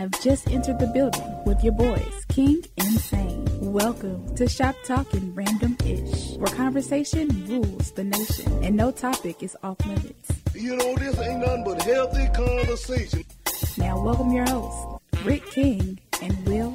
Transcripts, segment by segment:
have just entered the building with your boys, King and Sane. Welcome to Shop Talking Random Ish, where conversation rules the nation and no topic is off limits. You know, this ain't nothing but healthy conversation. Now, welcome your hosts, Rick King and Will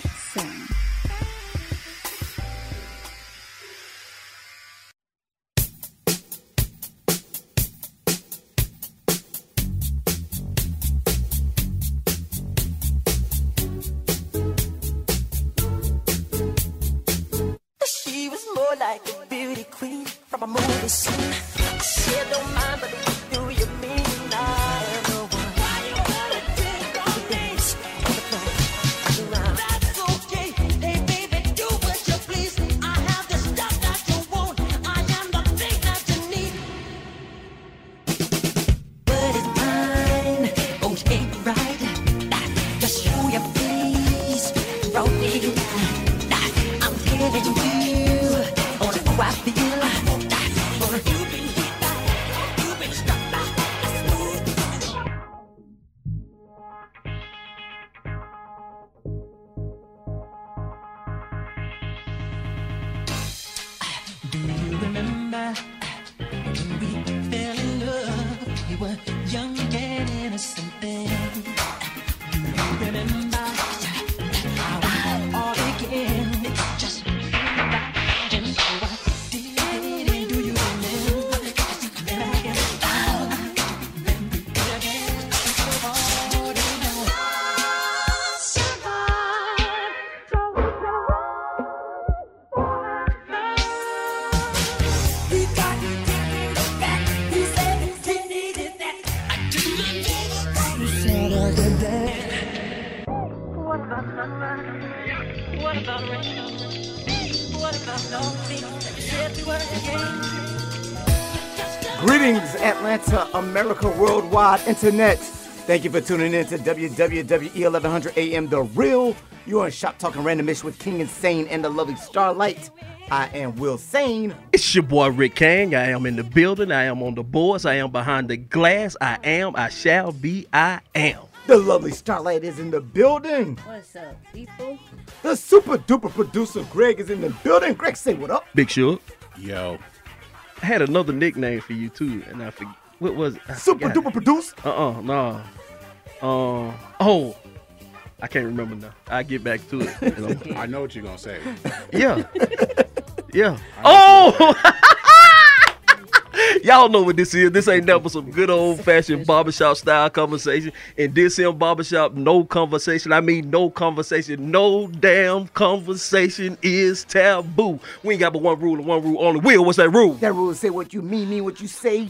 America, worldwide internet. Thank you for tuning in to WWWE 1100 AM The Real. You are on Shop Talking Randomish with King Insane and the lovely Starlight. I am Will Sane. It's your boy Rick King. I am in the building. I am on the boards. I am behind the glass. I am. I shall be. I am. The lovely Starlight is in the building. What's up, people? The super duper producer Greg is in the building. Greg, say what up. Big Shug. Yo, I had another nickname for you too, and I forget what was it? I Super duper producer. Uh uh no. Um. Oh, I can't remember now. I get back to it. you know. I know what you're gonna say. yeah. Yeah. Oh. Y'all know what this is. This ain't never some good old fashioned barbershop style conversation. And this here barbershop, no conversation. I mean, no conversation. No damn conversation is taboo. We ain't got but one rule and one rule only. Will, what's that rule? That rule is say what you mean, mean what you say.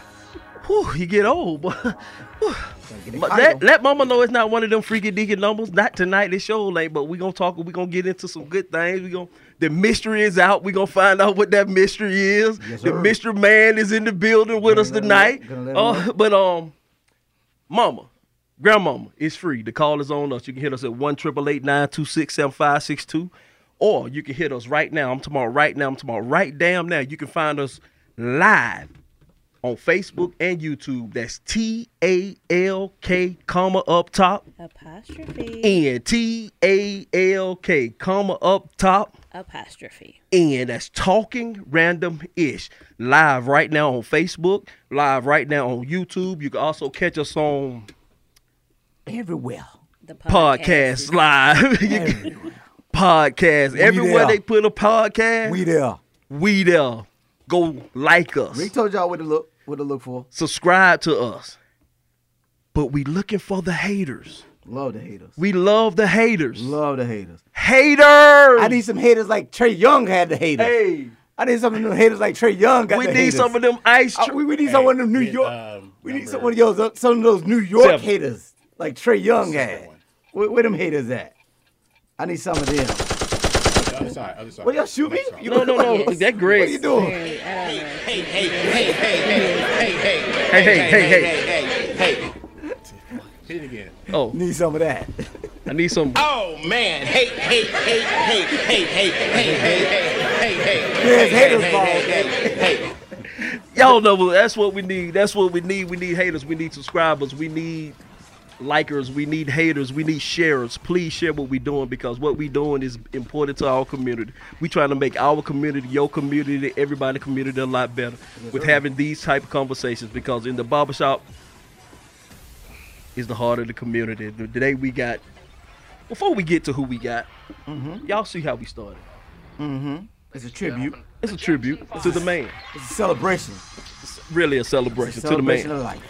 Whoo, you get old, boy. Whew. But let, let mama know it's not one of them freaky deaky numbers. Not tonight, this show late, but we gonna talk. We gonna get into some good things. We gonna the mystery is out. We gonna find out what that mystery is. Yes, the mystery man is in the building with Gonna us tonight. know. Gonna let him Uh, but um, mama, grandmama, it's free. The call is on us. You can hit us at one triple eight nine two six seven five six two, or you can hit us right now. I'm tomorrow right now. I'm tomorrow right damn now. You can find us live on Facebook and YouTube. That's T A L K comma up top apostrophe and T A L K comma up top apostrophe. and that's talking random ish live right now on Facebook, live right now on YouTube. You can also catch us on Everywhere. The podcast live. Everywhere. podcast everywhere there. they put a podcast. we there. we there. Go like us. We told y'all what to look what to look for. subscribe to us. But we looking for the haters. Love the haters. We love the haters. Love the haters. haters. I need some haters like Trae Young had the haters. Hey, I need some of them haters like Trae Young got we the need haters. some of them ice. Uh, we, we need some of them New Hey, York. um, we need number- some of those some of those New York Seven. haters like Trae Young Second had. one. Where, where them haters at? I need some of them. Other side, other side. What y'all shoot me? You- No, no, no. Yes. That Greg. What are you doing? Very- I don't know. Hey, hey, hey, hey, hey. Hey, hey, hey. Hit it again. Oh, Need some of that. I need some. Oh man, hey, hey, hey, hey, hey, hey, hey, hey, hey, hey, hey, There's haters hey, ball. hey, hey, hey. Y'all know that's what we need. That's what we need. We need haters. We need subscribers. We need likers. We need haters. We need sharers. Please share what we're doing because what we're doing is important to our community. We trying to make our community, your community, everybody community a lot better with having these type of conversations because in the barbershop is the heart of the community. Today we got before we get to who we got, mm-hmm. y'all see how we started. Mm-hmm. It's a tribute. It's a tribute to the man. It's a celebration. It's Really a celebration a to the celebration man.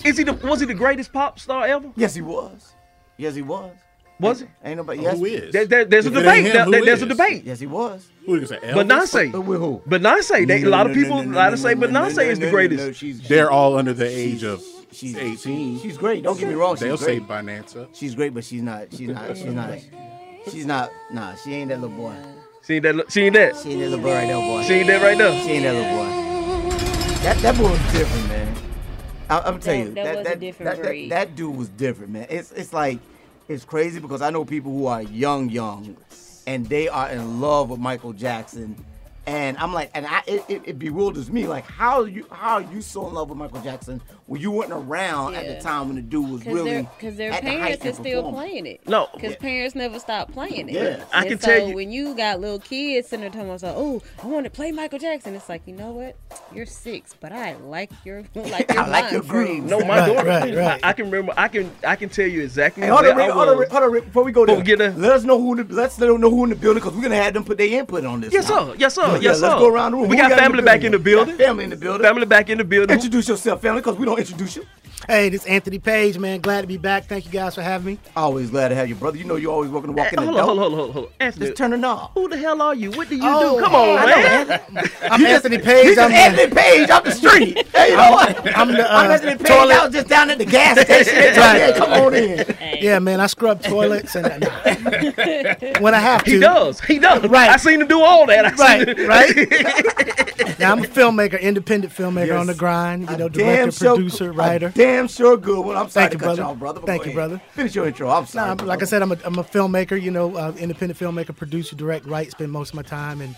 Of life. Is he the was he the greatest pop star ever? Yes, he was. Yes, he was. Was he? Ain't nobody. Oh, Yes, who is? There, there- there's a If it debate. him, There- who there- there's a debate. Yes, he was. Who you gonna say? But Elvis? Beyonce. But uh, with who? But Beyonce. They, a lot of No, no, people, no, a lot of say no, no, Beyonce is the no, no, greatest. she's- They're all under the age of she's 18. She's great. Don't get me wrong. She's They'll say great. Bonanza. She's great, but she's not. She's not. She's not. She's not. Nah, she ain't that little boy. See that? See that? She ain't that little boy right there, boy. She ain't that right there? She ain't that little boy. That that boy was different, man. I, I'm telling That- you, that was a different that. That, dude was different, man. It's it's like it's crazy because I know people who are young, young, and they are in love with Michael Jackson. And I'm like, and I, it, it, it bewilders me. Like, how you how are you so in love with Michael Jackson when you weren't around at the time when the dude was Because really their, cause their at the height parents and are still performing? playing it. No. Because parents never stop playing it. Yeah. I And can so tell you- when you got little kids sitting there talking about, oh, I want to play Michael Jackson. It's like, you know what? You're six, but I like your like your I like your mind groove. No, my Right, daughter. right, right. I, I can remember. I can. I can tell you exactly. Hey, hold on, Rick, hold on. Rick, hold on, Rick, before we go there. We get there. Let us know who in the, let's let them know who in the building because we're gonna have them put their input on this. Yes, now. sir. Yes, sir. Yeah, Yes, sir. Let's go around the room. We Who got family back in the building. family in the building. Family back in the building. Introduce yourself, family, because we don't introduce you. Hey, this is Anthony Page, man. Glad to be back. Thank you guys for having me. Always glad to have you, brother. You know you're always welcome to walk Hey, in the hold on, door. hold on, hold on, hold on. Anthony, Just turn the knob. who the hell are you? What do you Oh, do? Come on, I man. man. I'm Anthony Page. I'm just Anthony Page up the street. Hey, you know what? I'm the, I'm uh, Anthony Page. toilet- I was just down at the gas station. They told me, Right. "Hey, come on in. Hey, yeah, man. I scrub toilets and nah. when I have to. He does. He does. Right. I seen him do all that. I Right, seen right. now I'm a filmmaker, independent filmmaker Yes. on the grind. You know, director, producer, writer. Damn sure good one. I'm sorry Thank to you, cut brother. you off, brother. Thank you, brother. Finish your intro. I'm sorry. Nah, brother. like I said, I'm a, I'm a filmmaker. You know, uh, independent filmmaker, producer, direct, write. Spend most of my time and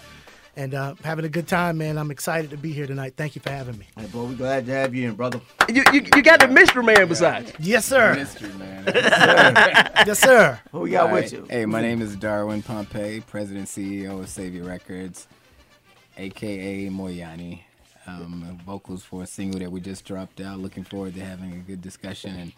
and uh, having a good time, man. I'm excited to be here tonight. Thank you for having me. Hey, boy, we're glad to have you in, brother. you, you, you got the mystery man beside you. Yes, sir. Mystery man. yes, sir. Who we got All with you? Hey, my name is Darwin Pompey, President CEO of Sayvya Records, aka Moyani. Um, vocals for a single that we just dropped out. Looking forward to having a good discussion, and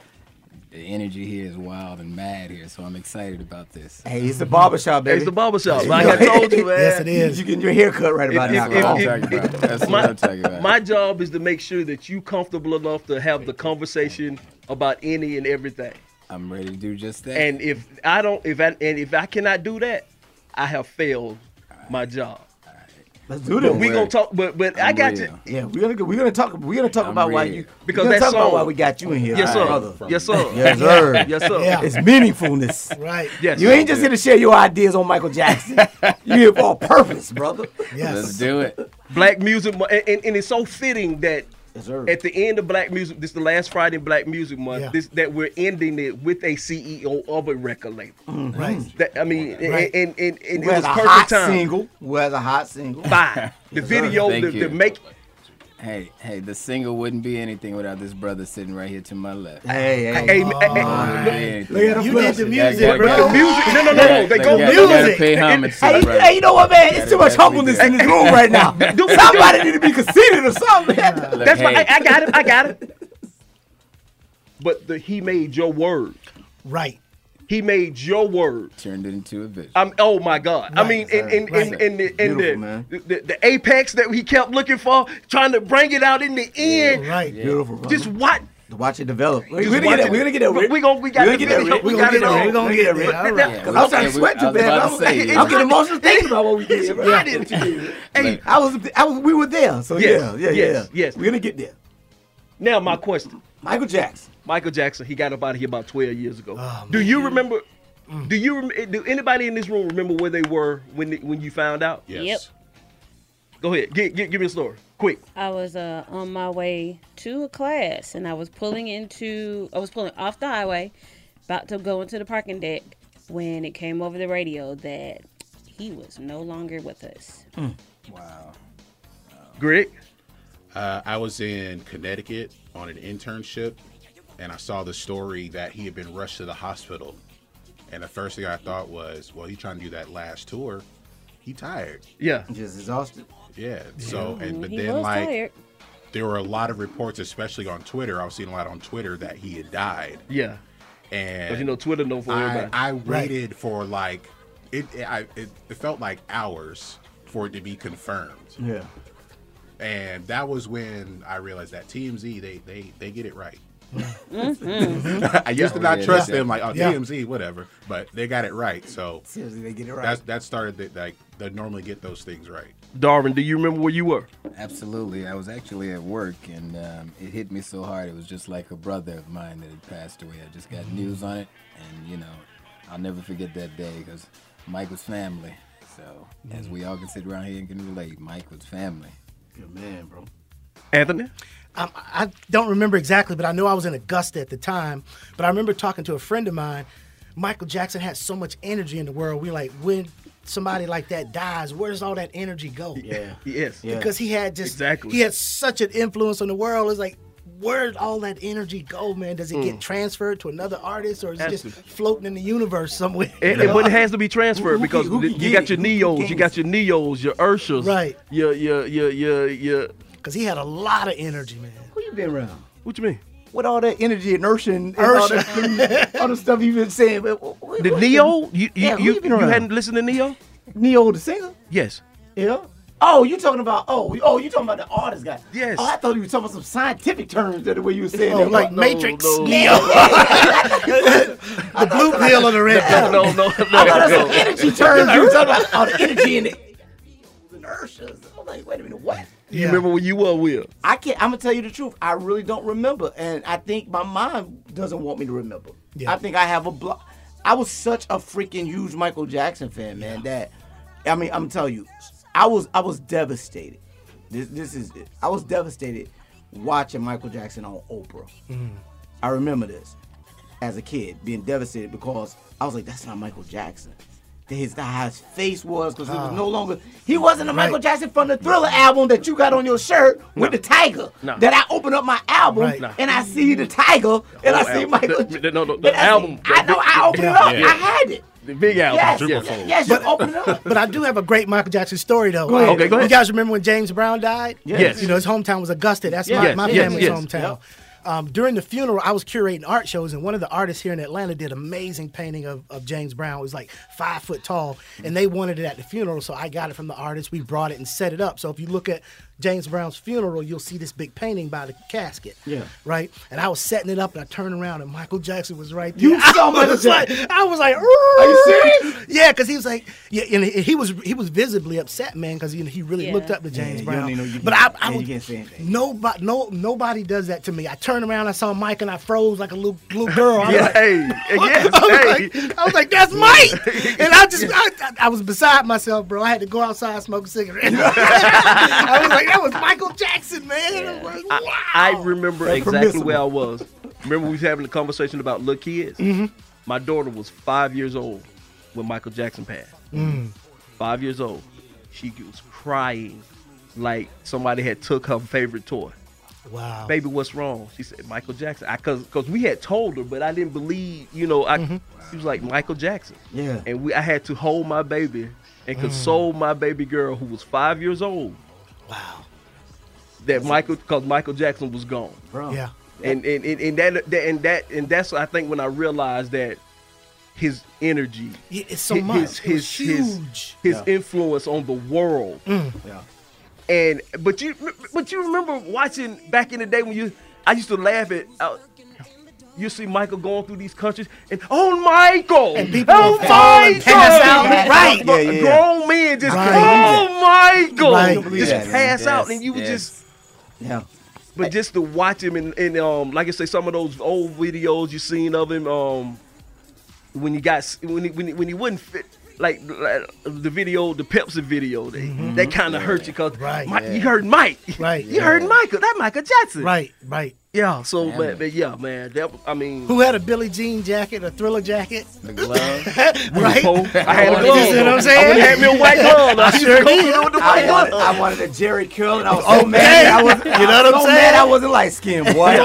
the energy here is wild and mad here, so I'm excited about this. Hey, it's the barbershop, baby. It's the barbershop. Like I told you, man. Yes, it is. You getting your hair cut right about If- now. if- That's what if- I'm about. That's what my, I'm talking about. my job is to make sure that you comfortable enough to have the conversation about any and everything. I'm ready to do just that. And if I don't, if I and if I cannot do that, I have failed my job. Let's do this. But we ready. gonna talk. But but I I'm got real. to. Yeah, we're gonna we're gonna talk we're gonna talk I'm about why you Because we're talk why we got you in here, Yes, sir. brother. Yes, sir. Yes, sir. Yes, sir. Yeah. It's meaningfulness. Right. Yes. You ain't just here to share your ideas on Michael Jackson. you here for a purpose, brother. Yes. Let's do it. Black Music and, and, and it's so fitting that Yes, at the end of Black Music, this is the last Friday in Black Music Month. Yeah. This that we're ending it with a CEO of a record label. Mm-hmm. Right. That I mean, and- Right. and, and, and, it was a perfect hot time. single? Who has a hot single? Five. The video, the, the make. Hey, hey, the single wouldn't be anything without this brother sitting right here to my left. Hey, hey. Hey, hey, hey, Wouldn't be anything. Look You flex. did the music, bro. the music. No, no, no, no. They go you gotta- you gotta music. pay homage to Hey, brother. hey, you know what, man? It's too much humbleness in this room right now. Somebody need to be conceited or something. man. Look, That's why I, I got it. I got it. But the, he made your word. Right. He made your word. turned it into a vision. I'm, oh my God! I mean, in in in, Right. in, the, in Beautiful, the, man. the, the the apex that he kept looking for, trying to bring it out in the end. Right. Beautiful, brother. Just what? watch it develop. We're gonna get it. We're gonna get that. We- Rick. we gon- we got We're gonna get that. We We're got gonna it get all. We're gonna Rick. get We're gonna get that. right. I'm trying to sweat you, I was man. I'm, say, I'm yeah. getting emotional thinking about what we did. Right? did to you. Hey, I was, I was, we were there. So Yes, yeah, yeah, yes, yeah. yes. We're gonna get there. Now my question: Michael Jackson. Michael Jackson, he got up out of here about twelve years ago. Oh, Do you remember? Do you rem- do anybody in this room remember where they were when when you found out? Yes. Yep. Go ahead, give, give, give me a story, quick. I was uh, on my way to a class and I was pulling into, I was pulling off the highway, about to go into the parking deck when it came over the radio that he was no longer with us. Wow. Greg. Uh, I was in Connecticut on an internship, and I saw the story that he had been rushed to the hospital. And the first thing I thought was, well, he's trying to do that last tour. He tired. Yeah. Just exhausted. Yeah. So, and but he then like tired. there were a lot of reports, especially on Twitter. I was seeing a lot on Twitter that he had died. Yeah. And Because you know Twitter know for I, everybody. I waited for like it. it I it, it felt like hours for it to be confirmed. Yeah. And that was when I realized that TMZ they they they get it right. Mhm. I used to not Yeah, trust yeah. them like oh Yeah. TMZ whatever, but they got it right. So Seriously, they get it right. that's that started the, like they normally get those things right. Darwin, do you remember where you were? Absolutely. I was actually at work and um, it hit me so hard. It was just like a brother of mine that had passed away. I just got news on it, and you know, I'll never forget that day because Mike was family. So, as we all can sit around here and can relate, Mike was family. Good man, bro. Anthony. Um, I don't remember exactly, but I know I was in Augusta at the time. But I remember talking to a friend of mine. Michael Jackson had so much energy in the world. We like when somebody like that dies, where does all that energy go? Yeah. Yes. Yeah. Because he had just Exactly. he had such an influence on the world. It's like where did all that energy go, man? Does it get mm. transferred to another artist, or is it just Absolutely. floating in the universe somewhere? And, and- but it has to be transferred Who- who because can- who you got it? your Who- who Ne-Yos, you got your Ne-Yos, your Ushers, Right. Your your your your your. Because he had a lot of energy, man. Who you been around? What you mean? With all that energy, inertia, and, and all, that, all the stuff you've been saying. but wh- wh- The Neo? You you Yeah, you, you you hadn't listened to Ne-Yo? Ne-Yo the singer? Yes. Yeah. Oh, you talking about? Oh, oh, you talking about the artist guy? Yes. Oh, I thought you were talking about some scientific terms that the way you were saying Oh, that. like no, Matrix, no. Neo, the blue pill or the red pill. No, no, no, I thought that's some energy terms. You were talking about all the energy in it. Inertia. I'm like, wait a minute, what? You Yeah. remember when you were Will? I can't. I'm gonna tell you the truth. I really don't remember, and I think my mind doesn't want me to remember. Yeah. I think I have a block. I was such a freaking huge Michael Jackson fan, man. That I mean, I'm telling you, I was I was devastated. This this is it. I was devastated watching Michael Jackson on Oprah. Mm-hmm. I remember this as a kid being devastated because I was like, that's not Michael Jackson. His how his face was because it was no longer he wasn't a Michael Jackson from the Thriller album that you got on your shirt with the tiger. No. That I open up my album Right. No. and I see the tiger and I see album. Michael. The- the- no, no, the I see- album. I know. I opened it up. Yeah. I had it. The big album. Yes, Triple yes, yes, you open it up. But I do have a great Michael Jackson story, though. Go ahead. Okay, go ahead. You guys remember when James Brown died? Yes. You know, his hometown was Augusta. That's my, Yes, my yes, family's yes. hometown. Um, during the funeral, I was curating art shows, and one of the artists here in Atlanta did amazing painting of, of James Brown. It was like five foot tall, and they wanted it at the funeral, so I got it from the artist. We brought it and set it up. So if you look at James Brown's funeral, you'll see this big painting by the casket. Yeah. Right? And I was setting it up, and I turned around, and Michael Jackson was right there. You saw I Michael was like, I was like, Are you serious? Yeah, because he was like, yeah, and he he was he was visibly upset, man, because you know, he really Yeah. looked up to James Yeah, Brown. don't know you but I, I yeah, you was, can't say anything. nobody, no, nobody does that to me. I turned around, I saw Mike, and I froze like a little little girl. I was Yeah, like, hey, yes, I was, hey. like, I was like, that's Mike, and I just, I, I, I was beside myself, bro. I had to go outside and smoke a cigarette. I was like, that was Michael Jackson, man. I like, wow. I, I remember That's exactly permissible. where I was. Remember we was having a conversation about little kids. Mm-hmm. My daughter was five years old when Michael Jackson passed. Mm. Five years old. She was crying like somebody had took her favorite toy. wow. Baby, what's wrong? She said Michael Jackson. I cause cause we had told her, but I didn't believe. You know, I Mm-hmm. she was like Michael Jackson. Yeah. And we I had to hold my baby Mm. and console my baby girl who was five years old Wow. that Michael because Michael Jackson was gone. Bro. Yeah. and and, and, and that, that and that and that's I think when I realized that his energy, Yeah, It's so his much. his it was his, his, huge. his Yeah. influence on the world. Mm. Yeah. And but you but you remember watching back in the day when you I used to laugh at. You see Michael going through these countries, and oh Michael, And people oh would fall and Michael, pass out. Right. Yeah, yeah, yeah. grown men just, Right. oh Michael, Right. just Yeah, pass out, and you would yes. just Yeah. but just to watch him and, and um, like I say, some of those old videos you seen of him, um, when he got when he when he, when he wouldn't fit. Like, like the video, the Pepsi video, they, that kind of hurt you because Right. you heard Mike, Right. You heard Michael, that Michael Jackson, Right, right. Yeah. So, but, but yeah, man, that I mean, Who had a Billie Jean jacket, a thriller jacket? The glove. right? I had a glove. You glove. see what I'm saying? would've had me a white glove. I sure did. with the I white wanted, glove. I wanted a Jheri curl, and I was so Okay. mad. I was, You know what I'm so saying? mad I wasn't light skinned, boy.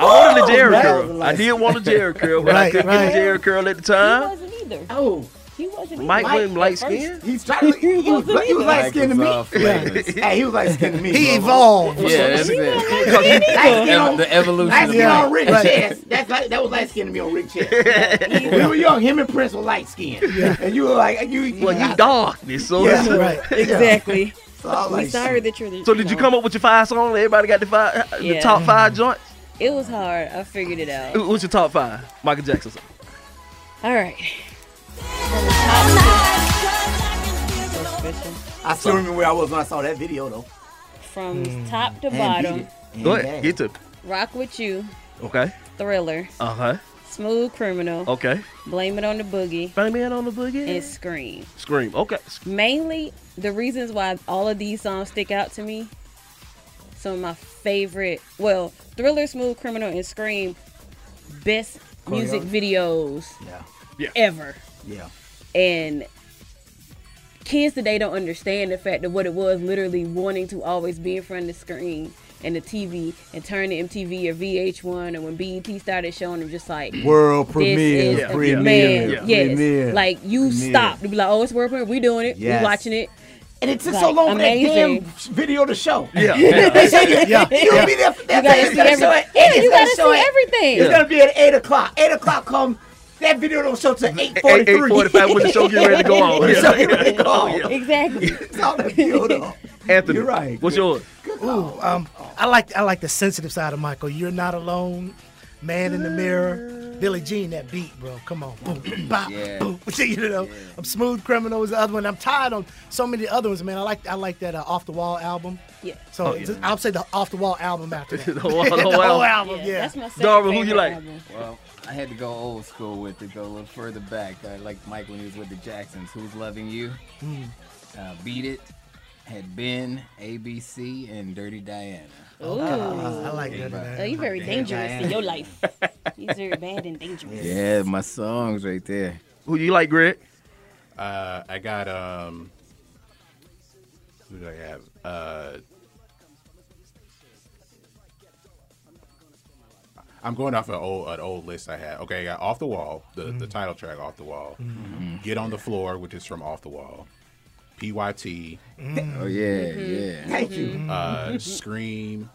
I wanted a Jheri curl. I did want a Jheri curl, but I couldn't get a Jheri curl at the He time. wasn't either. Oh, He wasn't Mike either. wasn't light first. skinned. he's trying to. He was, he was light skinned to me. Microsoft. Hey, he was light skinned to me. He bro. evolved. Yeah, that's it. Light skin Ev- on, the evolution light skin Yeah. on Rick Right. chest. That's like that was light skinned to me on Rick chest. we were young. Him and Prince were light skinned, and you were like you. Well, you darkness, so Yeah. Right. Exactly. So I was We like, sorry that you're the. So did you come up with your five songs? Everybody got the five, the top five mm-hmm. joints. It was hard. I figured it out. What's your top five? Michael Jackson. song. All right. I still remember where I was when I saw that video though. From Mm. top to And bottom, beat it. And Go ahead, get to. Rock with You, Okay. Thriller, Uh huh. Smooth Criminal, Okay. Blame It on the Boogie, Blame it on the boogie. and Scream. Scream. Okay. Mainly, the reasons why all of these songs stick out to me. Some of my favorite, well, Thriller, Smooth Criminal, and Scream, best music videos Yeah, Yeah. ever. Yeah. and kids today don't understand the fact that what it was literally wanting to always be in front of the screen and the TV and turn the MTV or VH1 and when BET started showing them just like World this premiere, Yeah. premiere, man, Yeah. yes, premiere. like you Premiere. stopped to be like, oh, it's world premiere, we doing it, Yes. we watching it. And it took Like, so long for that amazing. damn video to show. Yeah. yeah. yeah. you'll be there for that. You gotta see gonna every- show at yeah, you gonna gotta show see at- everything. It's gonna be at eight o'clock. Eight o'clock come. That video don't show till eight Eight forty-three. forty-five when the show get ready to go on. When the show get ready to go on. yeah. Exactly. It's all that video though. Anthony, You're right. What's yours? Ooh, um, I like I like the sensitive side of Michael. You're not alone. Man in the mirror. Billie Jean, that beat, bro. Come on. Boom, bop, Yeah. boom. You know, I'm Smooth Criminal is the other one. I'm tired on so many other ones, man. I like I like that uh, Off the Wall album. Yeah. So Oh, yeah. just- I'll say the Off the Wall album after that. The whole- the the whole whole album. album, yeah. That's my second Darwin, who you like? album. Well, I had to go old school with it, go a little further back. I like Mike when he was with the Jacksons. Who's Loving You? Uh, Beat It. Had Ben, ABC, and Dirty Diana. Ooh. I like that. Oh, you're very dangerous Diana. in your life. You're very bad and dangerous. Yeah, my songs right there. Who you like, Greg? Uh, I got um. Who do I have? Uh, I'm going off an old an old list I had. Okay, I got off the wall, the the mm. title track off the wall. Mm-hmm. Mm-hmm. Get on the floor, which is from off the wall. PYT, mm. Oh yeah, mm-hmm. yeah. Thank you. Uh, mm-hmm. uh, Scream,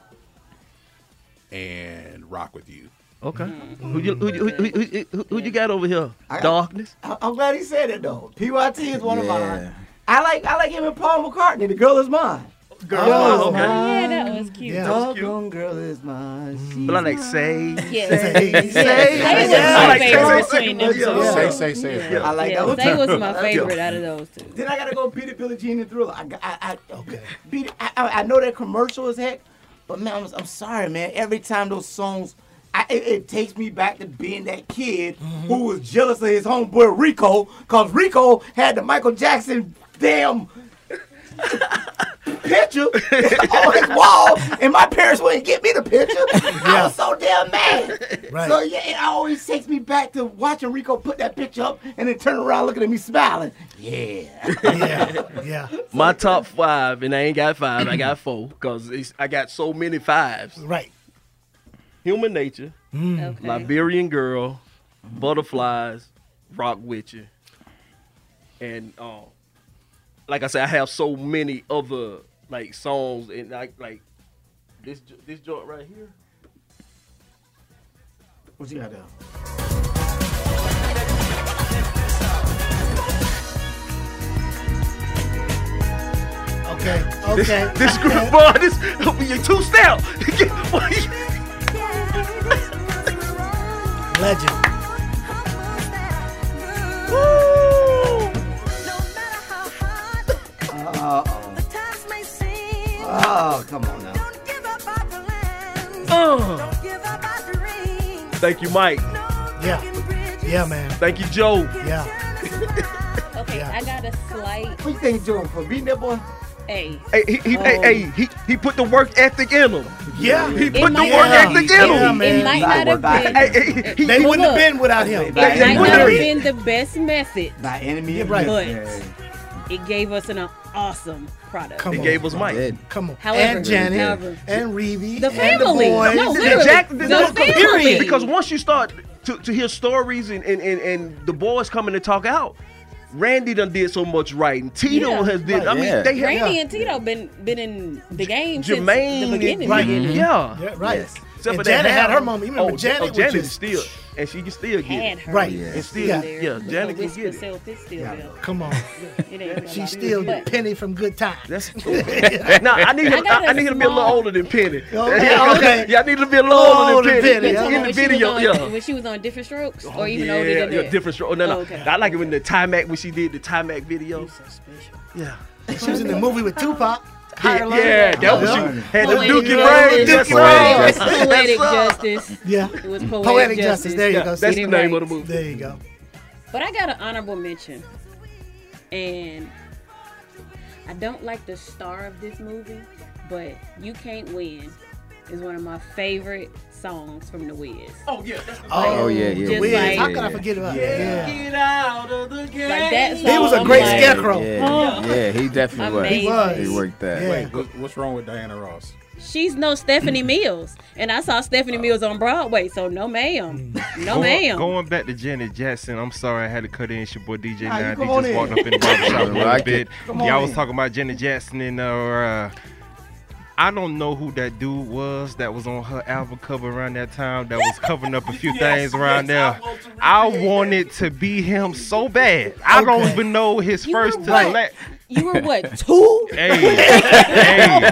and Rock with You. Okay. Who you who, you- who, who, who, who, who you got over here? I got- Darkness. I- I'm glad he said it though. PYT is one of mine. I like I like him and Paul McCartney. The girl is mine. Girl, Oh, okay. Yeah, that was cute. Yeah. Doggone girl is mine. But I like say. Yeah. Say, say, Say was like Say, say, yeah. Say, say, say. I like that one. Say was my favorite out of those two. Then I gotta go beat it, Billie Jean and Thriller. I, I, I Okay. beat it. I, I I know that commercial is heck, but man, I'm, I'm sorry, man. Every time those songs, I, it, it takes me back to being that kid mm-hmm. who was jealous of his homeboy Rico, cause Rico had the Michael Jackson damn picture on his wall, and my parents wouldn't get me the picture. I was so damn mad. Right. So yeah, it always takes me back to watching Rico put that picture up and then turn around looking at me smiling. Yeah. Yeah, yeah. My top five, and I ain't got five. I got four because I got so many fives. Right. Human Nature, Okay. Liberian Girl, Butterflies, Rock with You, and um, like I said, I have so many other like songs and like like this this joint right here. What you got there? Okay. Okay. This group, boy, this be you two step. Legend. Oh, come on now. Uh. Thank you, Mike. Yeah. Yeah, man. Thank you, Joe. Yeah. Okay, Yeah. I got a slight What you think, Joe, for beating that boy? A. Hey, he, he, hey, Um, hey, he, he put the work ethic in him. Yeah. He It put the might work not- ethic Yeah, in him. man. It might not have been. Hey, hey, he, They wouldn't have been without him. It It might not have been the best method. By enemy Yeah, of right. But- business. It gave us an awesome product. Come he on. gave us Mike. Come on. However, and Janet however, and Rebbie The and family. the boys. No, The literally. Jack- The the- family. period. Because once you start to, to hear stories and, and, and, and the boys coming to talk out, Randy done did so much writing. Tito Yeah. has did. I mean, Yeah. they have Randy and Tito been been in the game since Jermaine. the beginning. Right. Mm-hmm. beginning. Yeah. Yeah, right. Yes. Except And for that Janet had her moment. You oh, remember oh, Janet Oh, was Janet just- still, and she can still get Had it. her. Right. Yeah. And still, Yeah. yeah, Janet can whisper get it. self is still Yeah. there. Come on. It ain't She's still. But Penny from Good Times. That's now I need I him. got I, I a need him to be a little older than Penny. Okay, okay. yeah, I need him to be a little Oh, older than Penny. Penny, yeah. In the when she was video, on- yeah. When she was on different strokes, Oh, or even yeah, older than yeah, that. different show. Oh, no, no. Oh, okay. I like it when the Time Timac when she did the Time Timac video. So special. Yeah. She was in the movie with Tupac. Higher Yeah, Learning. yeah, that was you. Had the Poetic Dookie justice. brain. That's Dookie right. Poetic justice. Yeah. It was poetic, Poetic justice. Justice. There you Yeah, go. that's the name of the movie. There you go. But I got an honorable mention, and I don't like the star of this movie, but "You Can't Win" is one of my favorite songs from The Wiz. Oh yeah. That's the Oh, yeah, yeah. Just Wiz, like- how could I forget about that? Yeah. Get out of the game. Like that He was a great like- scarecrow. Yeah, yeah, he definitely was. Amazing. was. He worked that. Yeah. Wait, what, what's wrong with Diana Ross? She's no Stephanie Mills, and I saw Stephanie Mills on Broadway, so no ma'am, no ma'am. going back to Janet Jackson, I'm sorry I had to cut in. It's your boy DJ Nah, you Nine. come He on just in. walked up in the barbershop a little bit. it. Come on Y'all was talking about Janet Jackson and uh, uh, I don't know who that dude was that was on her album cover around that time that was covering up a few things around there. I wanted to be him so bad. I don't even know his You first were to what? last. You were what two? Hey, hey,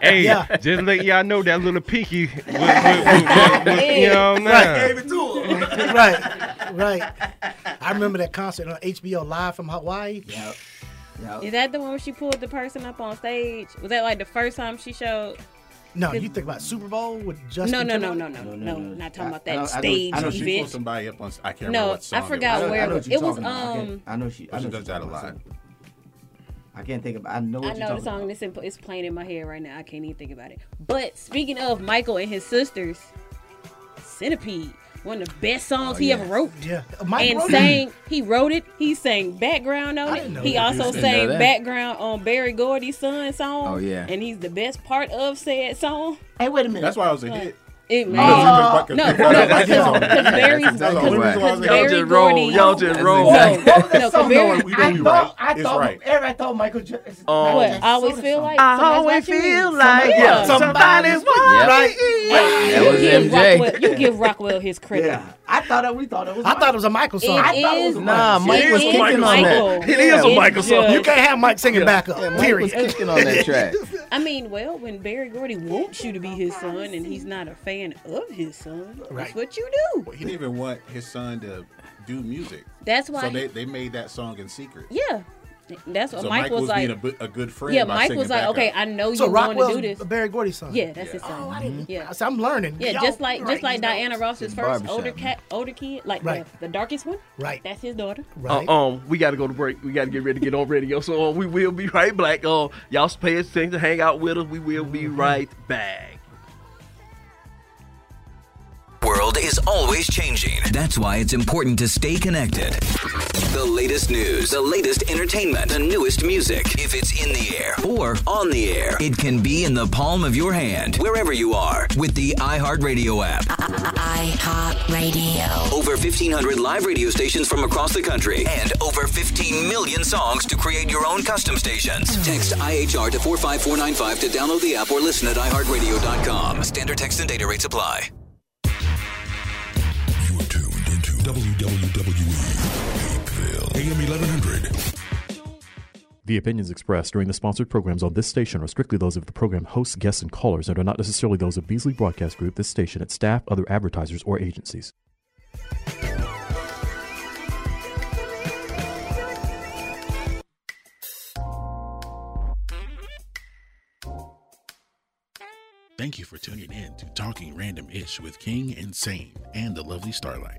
hey! Yeah. Just let y'all know that little pinky, was, was, was, was, you know, now. Gave it to him. right, right. I remember that concert on HBO live from Hawaii. Yep. Yep. Is that the one where she pulled the person up on stage? Was that like the first time she showed? No, you think about Super Bowl with Justin? No, no, no, Timberlake? no, no, no, not talking about I- I know- that I know- stage I know she pulled event. somebody up on. I can't remember No, what song I it forgot was. Where I know it was. It was talking. I um. I know she. I She know does that a lot. I can't think of. I know what I you're know the song about. that's in, it's playing in my head right now. I can't even think about it. But speaking of Michael and his sisters, Centipede, one of the best songs oh, he yeah. ever wrote. Yeah, uh, Mike and wrote it. sang, he wrote it. He sang background on I it. didn't know He that. also sang background on Berry Gordy's son song. Oh, yeah. and he's the best part of said song. Hey, wait a minute. That's why I was a uh, hit. It Because- man. no, no, because- Berry's because only reason why I was a Y'all. Berry just roll. Gordy. Y'all just roll. No, What no. Berry- I thought. I thought, right. I thought Michael Jackson. What? I always feel like I somebody's always watching me. feel like Yeah. yeah, somebody's Somebody's watching. Right. That was MJ. You give Rockwell his credit. Yeah, I thought that we thought it was. I thought it was a Michael It song. I thought it was is- Nah, Mike was kicking on that. It is a Michael song. you can't have Mike singing Yeah. back. Yeah, Mike period. was kicking on that track. I mean, well, when Berry Gordy wants you to be his son and he's not a fan of his son, Right. that's what you do. He didn't even want his son to do music. That's why. So he- they, they made that song in secret. yeah, that's what So Mike, Mike was, was like. being a, a good friend. yeah, by Mike was like, okay, up. I know So you want to Rockwell's do this. Berry Gordy's son. Yeah, that's Yeah. his son. Oh, I didn't. Yeah. So I'm learning. Yeah, Y'all- just like right, just like you know. Diana Ross's It's first older cat, older kid, like Right. the, the darkest one. Right. That's his daughter. Right. Uh, um, we got to go to break. We got to get ready to get on radio. So uh, we will be right back. Uh, y'all pay attention, to hang out with us. We will be right back. World is always changing. That's why it's important to stay connected. The latest news, the latest entertainment, the newest music. If it's in the air or on the air, it can be in the palm of your hand, wherever you are, with the iHeartRadio app. iHeartRadio. Over 1,500 live radio stations from across the country and over 15 million songs to create your own custom stations. Text IHR to 45495 to download the app or listen at iHeartRadio.com. Standard text and data rates apply. WWE Hapeville, AM 1100. The opinions expressed during the sponsored programs on this station are strictly those of the program hosts, guests, and callers and are not necessarily those of Beasley Broadcast Group, this station, its staff, other advertisers, or agencies. Thank you for tuning in to Talking Random Ish with King Insane and the lovely Starlight.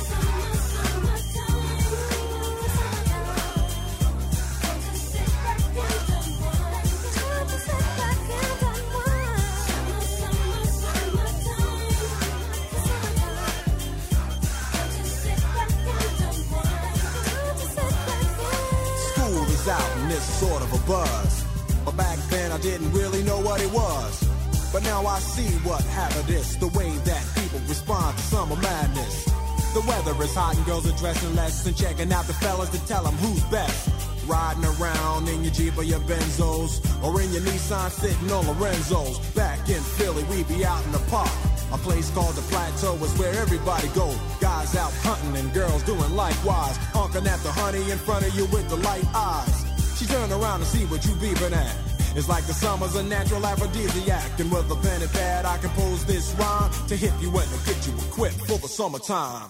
Is out and it's sort of a buzz. But back then I didn't really know what it was. But now I see what happened is the way that people respond to summer madness. The weather is hot and girls are dressing less and checking out the fellas to tell them who's best. Riding around in your Jeep or your Benzos or in your Nissan sitting on Lorenzo's. Back in Philly, we be out in the park. A place called the Plateau is where everybody go. Guys out hunting and girls doing likewise. Honking at the honey in front of you with the light eyes. She turn around to see what you beeping at. It's like the summer's a natural aphrodisiac. And with a pen and pad, I compose this rhyme to hit you and to get you equipped for the summertime.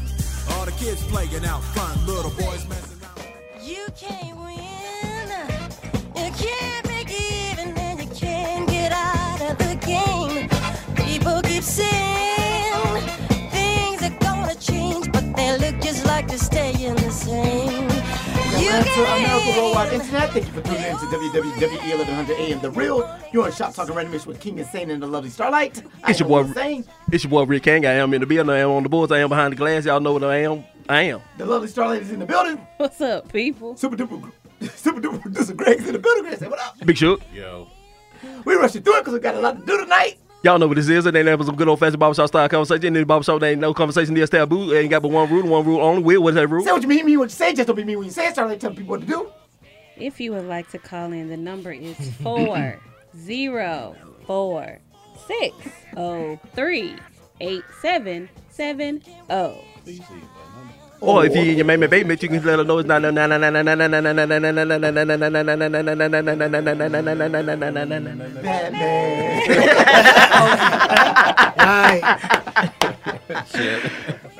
All the kids playing out front, little boys messing around. You can't win. You can't make even, and you can't get out of the game. People keep saying You Welcome to America can't. Worldwide Internet. Thank you for tuning in to WWWE 1100 AM The Real. You're on Shop Talking Randomish with King Insane and the lovely Starlight. I It's your boy. Insane. It's your boy Rick King. I am in the building. I am on the boards. I am behind the glass. Y'all know what I am. I am. The lovely Starlight is in the building. What's up, people? Super duper, super duper producer Greg's in the building. Greg, say what up? Big Shook. Yo. We rushing through it because we got a lot to do tonight. Y'all know what this is. It ain't never some good old fashioned barbershop style conversation. In the barbershop, there ain't no conversation that's taboo. Ain't got but one rule, and one rule only. Will, what's that rule? Say what you mean, mean what you say. Just don't be mean when you say it. Starlight tell people what to do. If you would like to call in, the number is four zero four six oh three eight seven seven oh. Or if you in your main basement, you can let her know it's not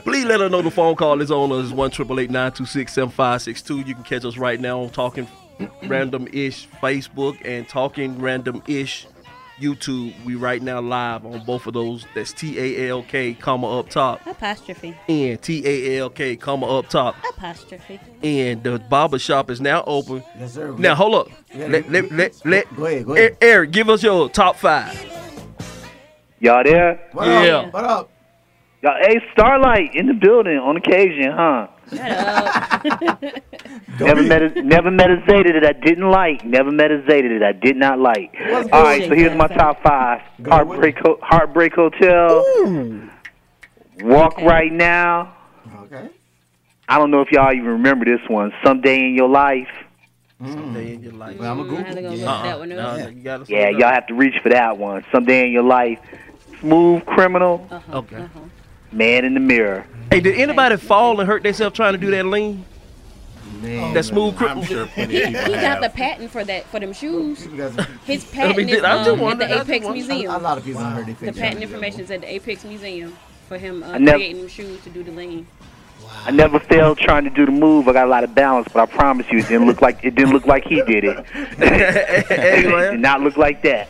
Please let her know the phone call is on us one triple eight nine two six seven five six two. You can catch us right now on Talking Random Ish Facebook and Talking Random Ish YouTube. We right now live on both of those. That's T A L K comma up top Apostrophe. and T A L K comma up top. Apostrophe. And the barber shop is now open. Yes, sir. Now hold up. Yeah, let, we- let, let, let, Go ahead, go ahead. Eric, give us your top five. Y'all there? What Yeah. up? What up? Y'all, hey, Starlight in the building on occasion, huh? never met a, never met a Zeta that I didn't like. Never met a Zeta that I did not like. What's All right, so here's my top five: Heartbreak, Ho- Heartbreak Hotel, Walk Right Now. Okay. I don't know if y'all even remember this one. Someday in your life. Someday in your life. Well, I'm a Mm, I had to Google. go look Uh-uh. that one No, up. no, you gotta Yeah, y'all have to reach for that one. Someday in your life. Smooth Criminal, Uh-huh, Okay. uh-huh. Man in the Mirror. Hey, did anybody fall and hurt themselves trying to do that lean? Man, That smooth I'm cripple? sure He, he got the patent for that for them shoes. people got some- His I patent mean, is I just um, at wondered, the Apex wondered. A, a lot of people heard they The patent information is at the Apex Museum for him uh, I never- creating them shoes to do the lean. I never failed trying to do the move. I got a lot of balance, but I promise you, it didn't look like it didn't look like he did it. it did not look like that.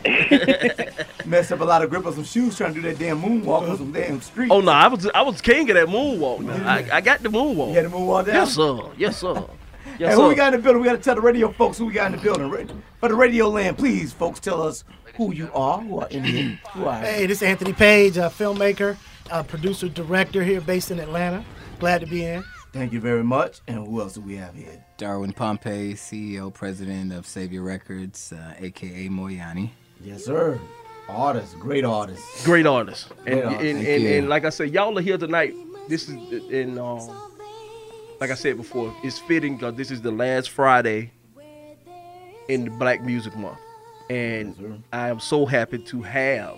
Messed up a lot of grip on some shoes trying to do that damn moonwalk on some damn street. Oh no, I was I was king of that moonwalk. Now. I, I got the moonwalk. You got the moonwalk down? Yes sir. Yes sir. Yes and who sir. we got in the building? We got to tell the radio folks who we got in the building. For the radio land, please, folks, tell us who you are. Who are in here? Who are Hey, this is Anthony Page, a filmmaker, uh, producer, director here based in Atlanta. Glad to be in. Thank you very much. And who else do we have here? Darwin Pompey, CEO, president of Sayvya Records, uh, aka Moyani. Yes, sir. Artist, great artist. Great artist. And, Great artist. and, Thank and, you. and like I said, y'all are here tonight. This is in um, like I said before, it's fitting because this is the last Friday in the Black Music Month, and I am so happy to have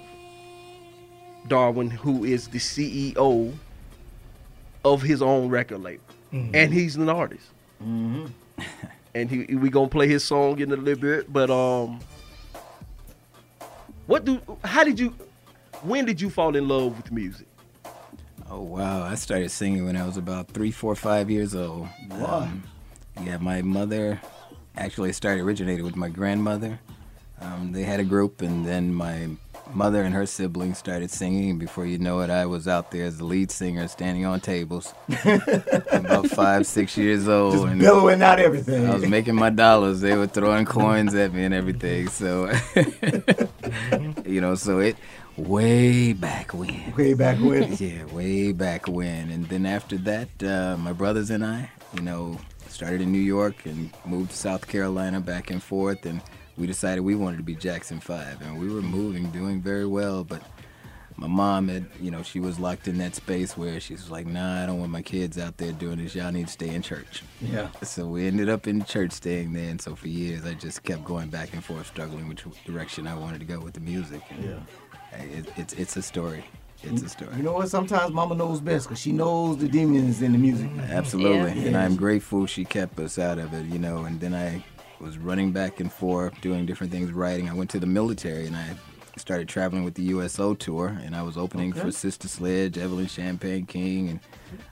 Darwin, who is the CEO of his own record label, Mhm. and he's an artist. Mm-hmm. and he we gonna play his song in a little bit. But um, what do? How did you? When did you fall in love with music? Oh wow! I started singing when I was about three, four, five years old. Um, yeah, my mother actually started originated with my grandmother. Um, they had a group, and then my mother and her siblings started singing. And before you know it, I was out there as the lead singer, standing on tables. about five, six years old, Just billowing out everything. I was making my dollars. They were throwing coins at me and everything. So, you know, so it way back when. Way back when. Yeah, way back when. And then after that, uh, my brothers and I, you know, started in New York and moved to South Carolina back and forth. And we decided we wanted to be Jackson 5. And we were moving, doing very well. But my mom had, you know, she was locked in that space where she was like, nah, I don't want my kids out there doing this. Y'all need to stay in church. Yeah. So we ended up in church staying there. And so for years, I just kept going back and forth, struggling which direction I wanted to go with the music. And Yeah. It, it's, it's a story. It's a story. You know what? Sometimes Mama knows best because she knows the demons in the music. Absolutely. Yeah. And I'm grateful she kept us out of it, you know. And then I was running back and forth, doing different things, writing. I went to the military and I started traveling with the USO tour. And I was opening Okay. for Sister Sledge, Evelyn Champagne King. And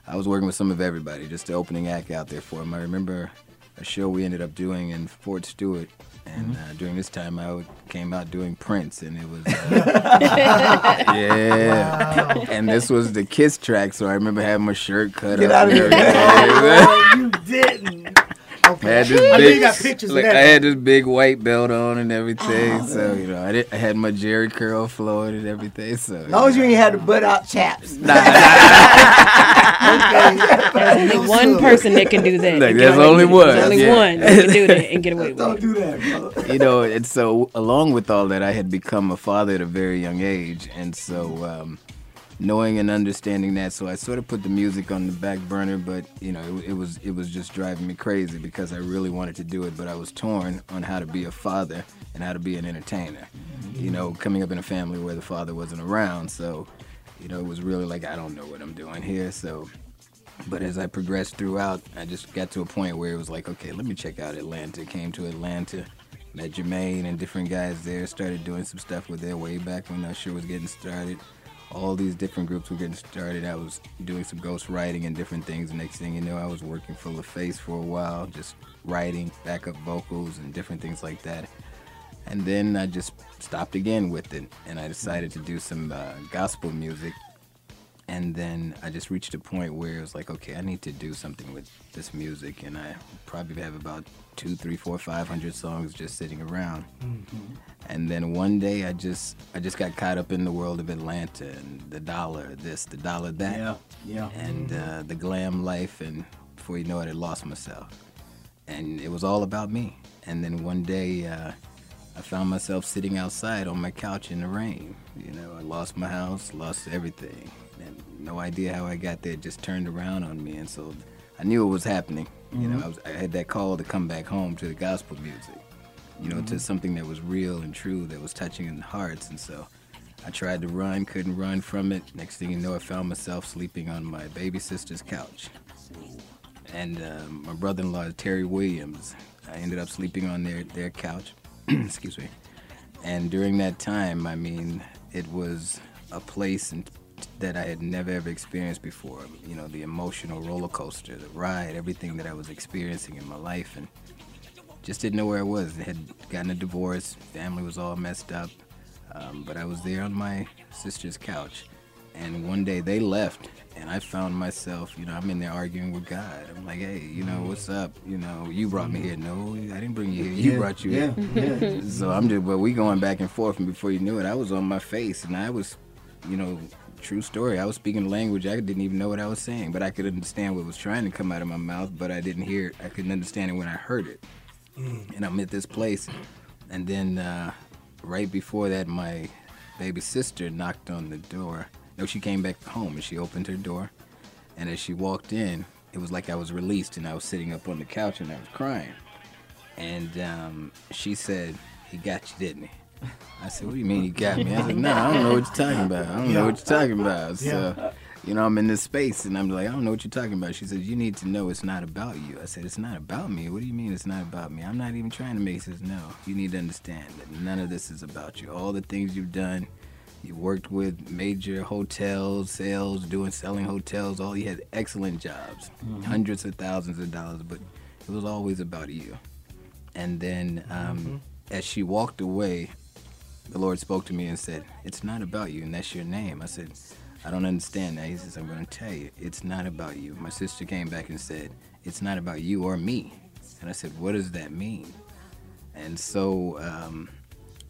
I was working with some of everybody, just the opening act out there for them. I remember a show we ended up doing in Fort Stewart. And uh, during this time, I would- came out doing Prince, and it was uh, yeah. Wow. And this was the Kiss track, so I remember having my shirt cut Get up. out of and here. You didn't. I had this I know big, you got pictures of. I had this big white belt on and everything. Oh, so you know, I, did, I had my Jheri curl flowing and everything. So As long as you ain't had the butt out chaps. There's only one person that can do that. Like, there's only one, There's only yeah. one that can do that and get away with Don't it. do that, brother. you know, and so along with all that, I had become a father at a very young age, and so um, knowing and understanding that, so I sort of put the music on the back burner. But you know, it, it was it was just driving me crazy because I really wanted to do it, but I was torn on how to be a father and how to be an entertainer. You know, coming up in a family where the father wasn't around, so you know, it was really like I don't know what I'm doing here. So but as I progressed throughout, I just got to a point where it was like, okay, let me check out Atlanta. Came to Atlanta, met Jermaine and different guys there. Started doing some stuff with their way back when Usher was getting started. All these different groups were getting started. I was doing some ghost writing and different things. The Next thing you know, I was working for LaFace for a while, just writing backup vocals and different things like that. And then I just stopped again with it, and I decided to do some uh, gospel music and then I just reached a point where it was like, okay, I need to do something with this music, and I probably have about two, three, four, five hundred songs just sitting around. And then one day, I just, I just got caught up in the world of Atlanta and the dollar, this, the dollar, that, Yeah, yeah. and uh, the glam life, and before you know it, I lost myself, and it was all about me. And then one day. Uh, I found myself sitting outside on my couch in the rain. You know, I lost my house, lost everything. And no idea how I got there. It just turned around on me, and so I knew it was happening. You know, Mhm. I, was, I had that call to come back home to the gospel music. You know, to Mhm. something that was real and true, that was touching in the hearts. And so I tried to run, couldn't run from it. Next thing you know, I found myself sleeping on my baby sister's couch. And um, my brother-in-law, Terry Williams, I ended up sleeping on their, their couch. Excuse me. And during that time, I mean, it was a place and that I had never ever experienced before. You know, the emotional roller coaster, the ride, everything that I was experiencing in my life, and just didn't know where I was. I had gotten a divorce, family was all messed up, um, but I was there on my sister's couch, and one day they left, and I found myself, you know, I'm in there arguing with God. I'm like, hey, you know, what's up? You know, you brought me here. No, I didn't bring you here. You Yeah, brought you yeah, here. yeah. So I'm just, but we going back and forth, and before you knew it, I was on my face, and I was, you know, true story. I was speaking a language I didn't even know what I was saying, but I could understand what was trying to come out of my mouth, but I didn't hear it. I couldn't understand it when I heard it. And I'm at this place, and then uh, right before that, my baby sister knocked on the door. No, she came back home and she opened her door, and as she walked in, it was like I was released, and I was sitting up on the couch and I was crying. And um, she said, "He got you, didn't he?" I said, "What do you mean he got me?" I said, "No, I don't know what you're talking about. I don't know what you're talking about." So, you know, I'm in this space, and I'm like, "I don't know what you're talking about." She says, "You need to know it's not about you." I said, "It's not about me. What do you mean it's not about me? I'm not even trying to make." Says, "No, you need to understand that none of this is about you. All the things you've done." You worked with major hotels, sales, doing selling hotels. All you had excellent jobs, Mhm. hundreds of thousands of dollars, but it was always about you. And then, um, as she walked away, the Lord spoke to me and said, "It's not about you, and that's your name." I said, "I don't understand that." He says, "I'm going to tell you, it's not about you." My sister came back and said, "It's not about you or me," and I said, "What does that mean?" And so um,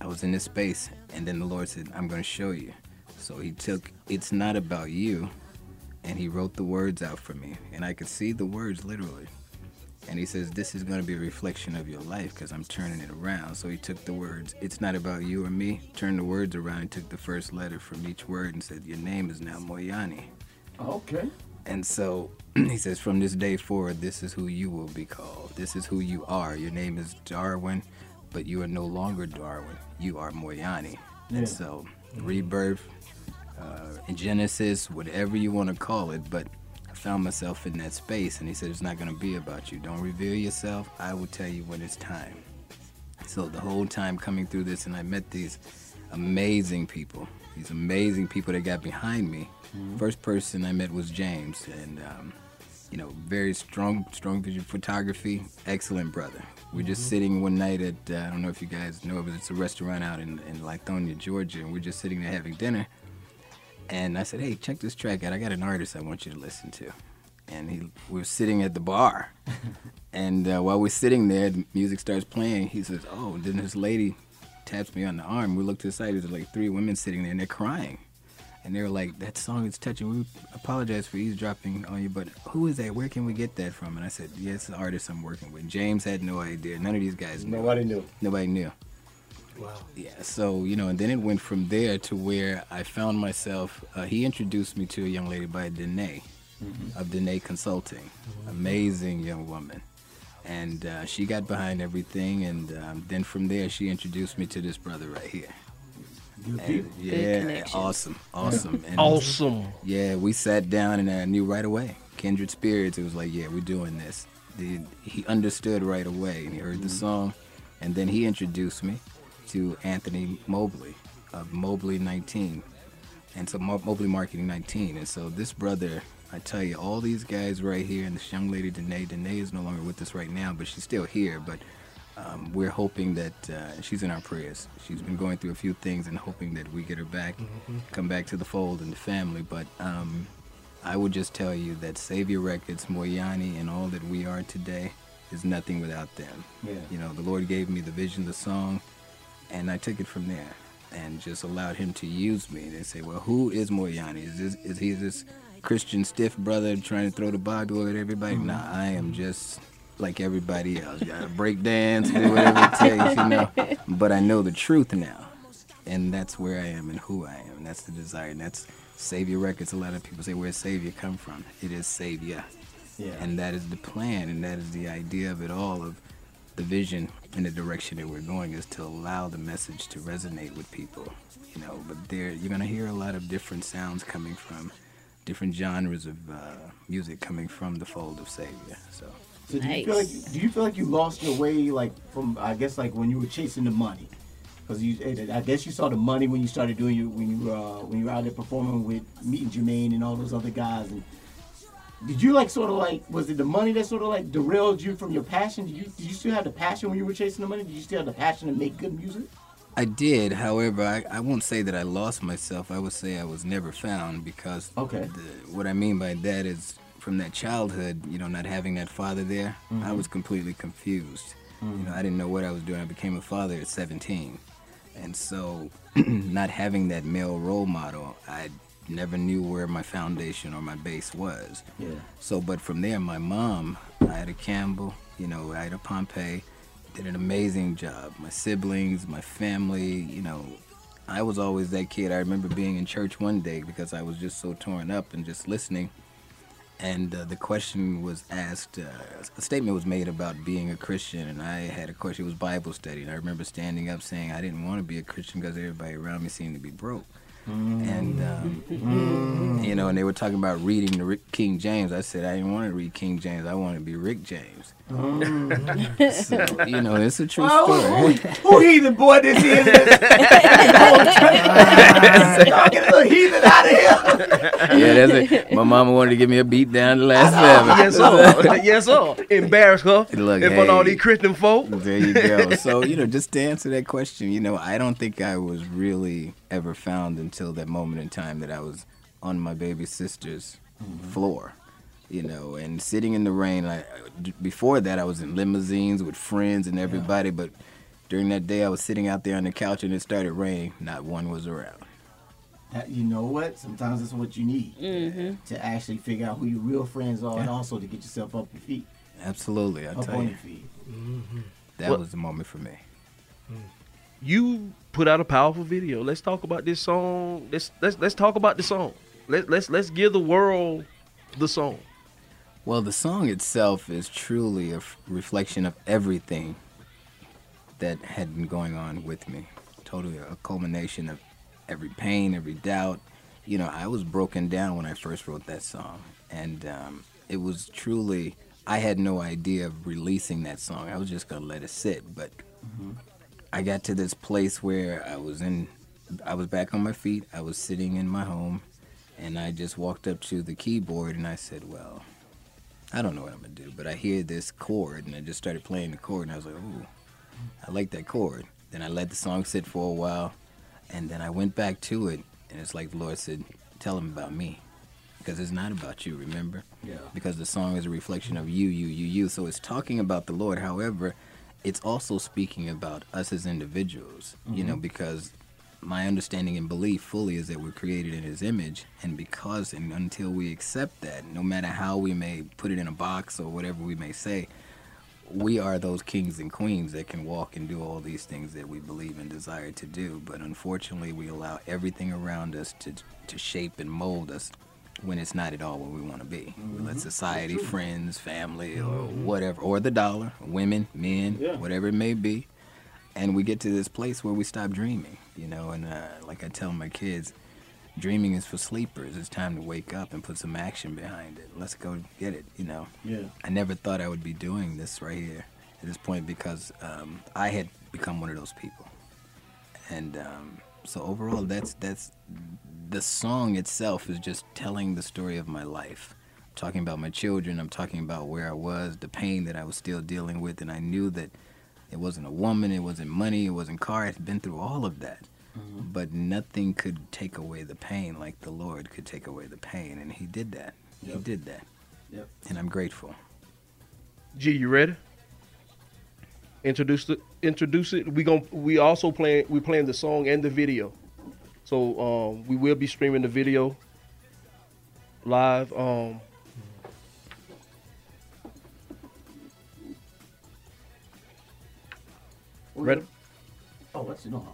I was in this space, and then the Lord said, I'm going to show you. So He took, It's Not About You, and He wrote the words out for me. And I could see the words literally. And He says, This is going to be a reflection of your life because I'm turning it around. So He took the words, It's Not About You or Me, turned the words around, and took the first letter from each word and said, Your name is now Moyani. Okay. And so he says, from this day forward, this is who you will be called. This is who you are. Your name is Darwin, but you are no longer Darwin. You are Moyani. Yeah. And so, rebirth, uh, Genesis, whatever you want to call it, but found myself in that space, and he said, it's not going to be about you. Don't reveal yourself. I will tell you when it's time. So the whole time coming through this, and I met these amazing people, these amazing people that got behind me. First person I met was James, and um, you know, very strong, strong vision photography, excellent brother. We're just Mhm. sitting one night at uh, I don't know if you guys know, but it's a restaurant out in, in Lithonia, Georgia, and we're just sitting there having dinner. And I said, "Hey, check this track out. I got an artist I want you to listen to." And he, we were sitting at the bar, and uh, while we're sitting there, the music starts playing. He says, "Oh!" Then this lady taps me on the arm. We look to the side. There's like three women sitting there, and they're crying. And they were like, "That song is touching. We apologize for eavesdropping on you, but who is that? Where can we get that from?" And I said, "Yeah, it's the artist I'm working with." James had no idea. None of these guys knew. Nobody knew. Nobody knew. Wow. Yeah. So you know, and then it went from there to where I found myself. Uh, he introduced me to a young lady by Danae of Danae Consulting. Amazing young woman. And uh, she got behind everything, and um, then from there, she introduced me to this brother right here. And, yeah, awesome, awesome, And- Awesome. Yeah, we sat down and I knew right away. Kindred spirits. It was like, yeah, we're doing this. The, he understood right away, and he heard the song, and then he introduced me to Anthony Mobley of Mobley 19, and so Mo- Mobley Marketing 19. And so this brother, I tell you, all these guys right here, and this young lady Danae. Danae is no longer with us right now, but she's still here. But um, we're hoping that uh, she's in our prayers. She's been going through a few things and hoping that we get her back, come back to the fold and the family. But um, I would just tell you that Sayvya Records, Moyani, and all that we are today is nothing without them. Yeah. You know, the Lord gave me the vision, the song, and I took it from there and just allowed Him to use me. They say, well, who is Moyani? Is this is he this Christian stiff brother trying to throw the Bible at everybody? Mm-hmm. Nah, I am just like everybody else. Gotta break dance, do whatever it takes, you know. But I know the truth now, and that's where I am and who I am. That's the desire, and that's Sayvya Records. A lot of people say, "Where's Sayvya come from?" It is Savior, Yeah. and that is the plan, and that is the idea of it all. Of the vision and the direction that we're going is to allow the message to resonate with people, you know. But there, you're gonna hear a lot of different sounds coming from different genres of uh, music coming from the fold of Sayvya. So. So do you feel like do you feel like you lost your way like from I guess like when you were chasing the money? Because you, I guess you saw the money when you started doing your when you uh, when you were out there performing with meeting Jermaine and all those other guys. And did you like sort of like was it the money that sort of like derailed you from your passion? Did you did you still have the passion when you were chasing the money? Did you still have the passion to make good music? I did. However, I, I won't say that I lost myself. I would say I was never found because Okay. the, what I mean by that is from that childhood, you know, not having that father there, I Mhm. was completely confused. You Mhm. know, I didn't know what I was doing. I became a father at 17. And so, not having that male role model, I never knew where my foundation or my base was. Yeah. So, but from there, my mom, Ida Campbell, you know, Ida Pompey, did an amazing job. My siblings, my family, you know, I was always that kid. I remember being in church one day because I was just so torn up and just listening. And uh, the question was asked, uh, a statement was made about being a Christian, and I had a question. It was Bible study, and I remember standing up saying I didn't want to be a Christian because everybody around me seemed to be broke. And um, you know, and they were talking about reading the King James. I said I didn't want to read King James. I wanted to be Rick James. Mm. so, you know, it's a true oh, Well, story. Who, who heathen boy this is? Y'all get a little heathen out of here. yeah, that's it. My mama wanted to give me a beat down the last yes, seven. sir. yes, sir. Embarrass her Look, in front of all these Christian folk. There you go. So, you know, just to answer that question, you know, I don't think I was really ever found until that moment in time that I was on my baby sister's mm-hmm. floor, you know, and sitting in the rain. I, before that, I was in limousines with friends and everybody, but during that day, I was sitting out there on the couch and it started raining. Not one was around. That- You know what? Sometimes that's what you need Mm-hmm. to actually figure out who your real friends are, and also to get yourself up your feet. Absolutely, I Up tell on you. your feet. That What- was the moment for me. You put out a powerful video. Let's talk about this song. Let's let's let's talk about the song. Let let's let's give the world the song. Well, the song itself is truly a f- reflection of everything that had been going on with me. Totally a culmination of every pain, every doubt. You know, I was broken down when I first wrote that song. And um, it was truly, I had no idea of releasing that song. I was just going to let it sit. But I got to this place where I was in, I was back on my feet. I was sitting in my home, and I just walked up to the keyboard and I said, "Well, I don't know what I'm gonna do." But I hear this chord, and I just started playing the chord, and I was like, "Ooh, I like that chord." Then I let the song sit for a while, and then I went back to it, and it's like the Lord said, "Tell him about me." Because it's not about you, remember? Yeah. Because the song is a reflection of you, you, you, you. So it's talking about the Lord. However, it's also speaking about us as individuals, you know, Mhm. because my understanding and belief fully is that we're created in his image and because and until we accept that no matter how we may put it in a box or whatever we may say we are those kings and queens that can walk and do all these things that we believe and desire to do. But unfortunately we allow everything around us to to shape and mold us when it's not at all what we want to be mm-hmm. we let society friends family or mm-hmm. whatever or the dollar women men Yeah. whatever it may be and we get to this place where we stop dreaming you know and uh, like i tell my kids dreaming is for sleepers. It's time to wake up and put some action behind it. Let's go get it you know. Yeah. i never thought i would be doing this right here at this point because um, i had become one of those people. And um, so overall that's that's the song itself is just telling the story of my life. I'm talking about my children. I'm talking about where i was the pain that i was still dealing with. And i knew that it wasn't a woman it wasn't money it wasn't car i'd been through all of that but nothing could take away the pain like the lord could take away the pain and he did that he did that Yep. and i'm grateful G, you ready? Introduce it. Introduce it. We gon' we also playing we playing the song and the video. So um, we will be streaming the video live. Um, ready? Oh, what's no?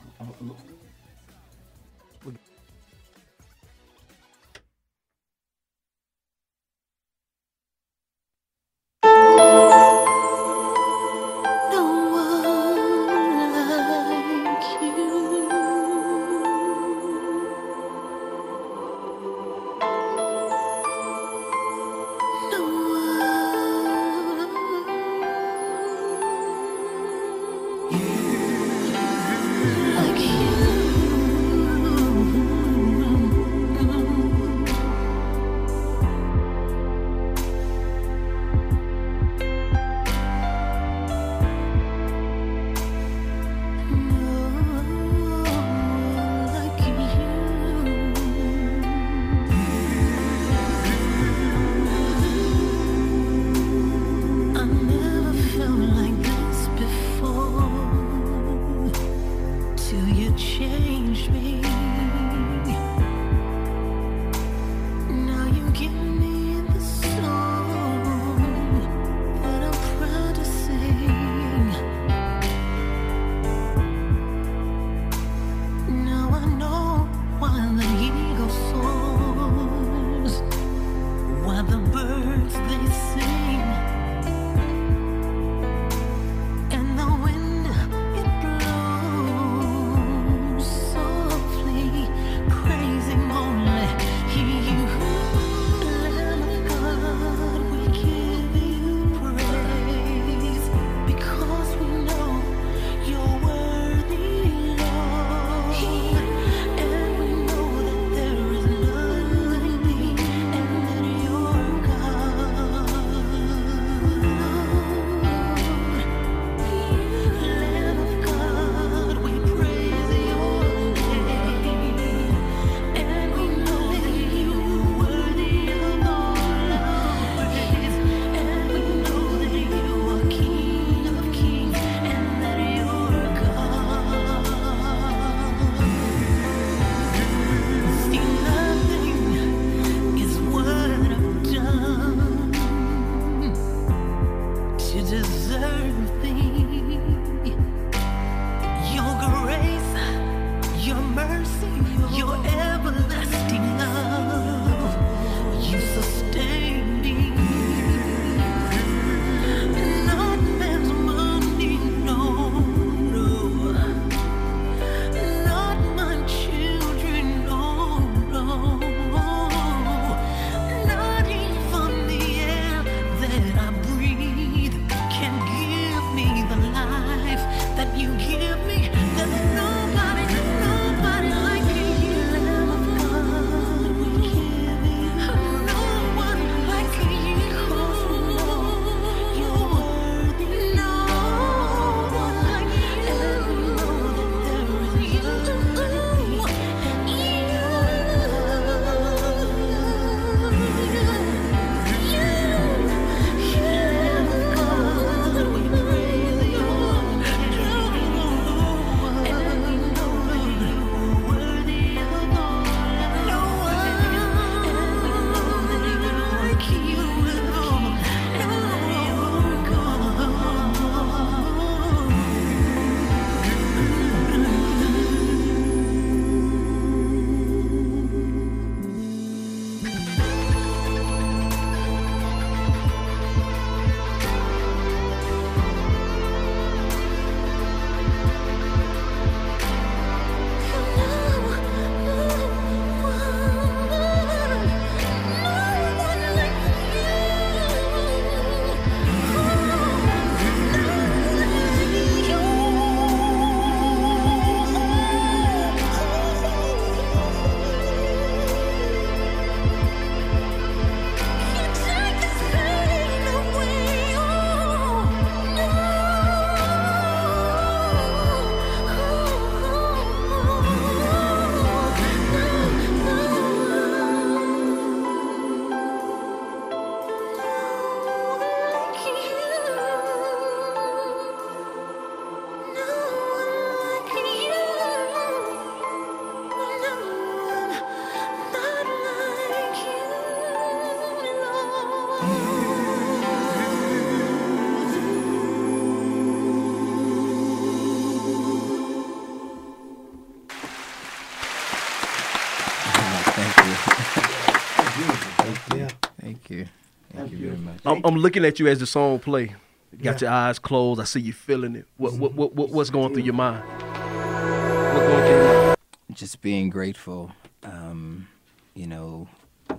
I'm, looking at you as the song play. You got Yeah. your eyes closed. I see you feeling it. What, what, what, what what's going through your mind? Going through your mind? Just being grateful, um, you know,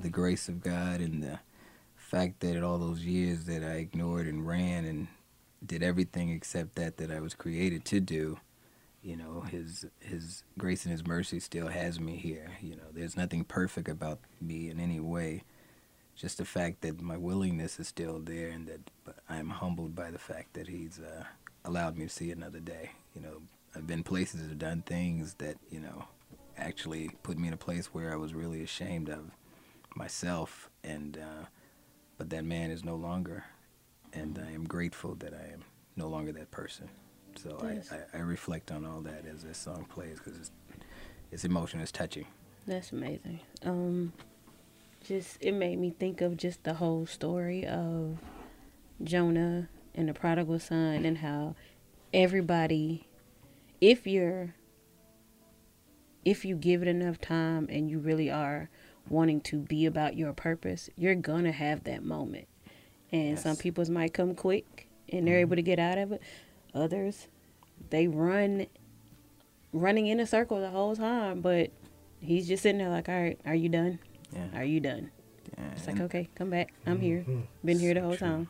the grace of God and the fact that all those years that I ignored and ran and did everything except that that I was created to do, you know, His His grace and His mercy still has me here. You know, there's nothing perfect about me in any way. Just the fact that my willingness is still there, and that I'm humbled by the fact that He's uh, allowed me to see another day. You know, I've been places and done things that you know actually put me in a place where I was really ashamed of myself, and uh, but that man is no longer, and I am grateful that I am no longer that person. So Yes. I, I, I reflect on all that as this song plays because it's, it's emotional, it's touching. That's amazing. Um, just it made me think of just the whole story of Jonah and the prodigal son and how everybody, if you're, if you give it enough time and you really are wanting to be about your purpose, you're gonna have that moment. And some people's might come quick and they're mm-hmm. able to get out of it. Others, they run, running in a circle the whole time, but he's just sitting there like, all right, are you done? Yeah. Are you done? It's like, okay, come back. I'm mm-hmm. here. Been here the whole time.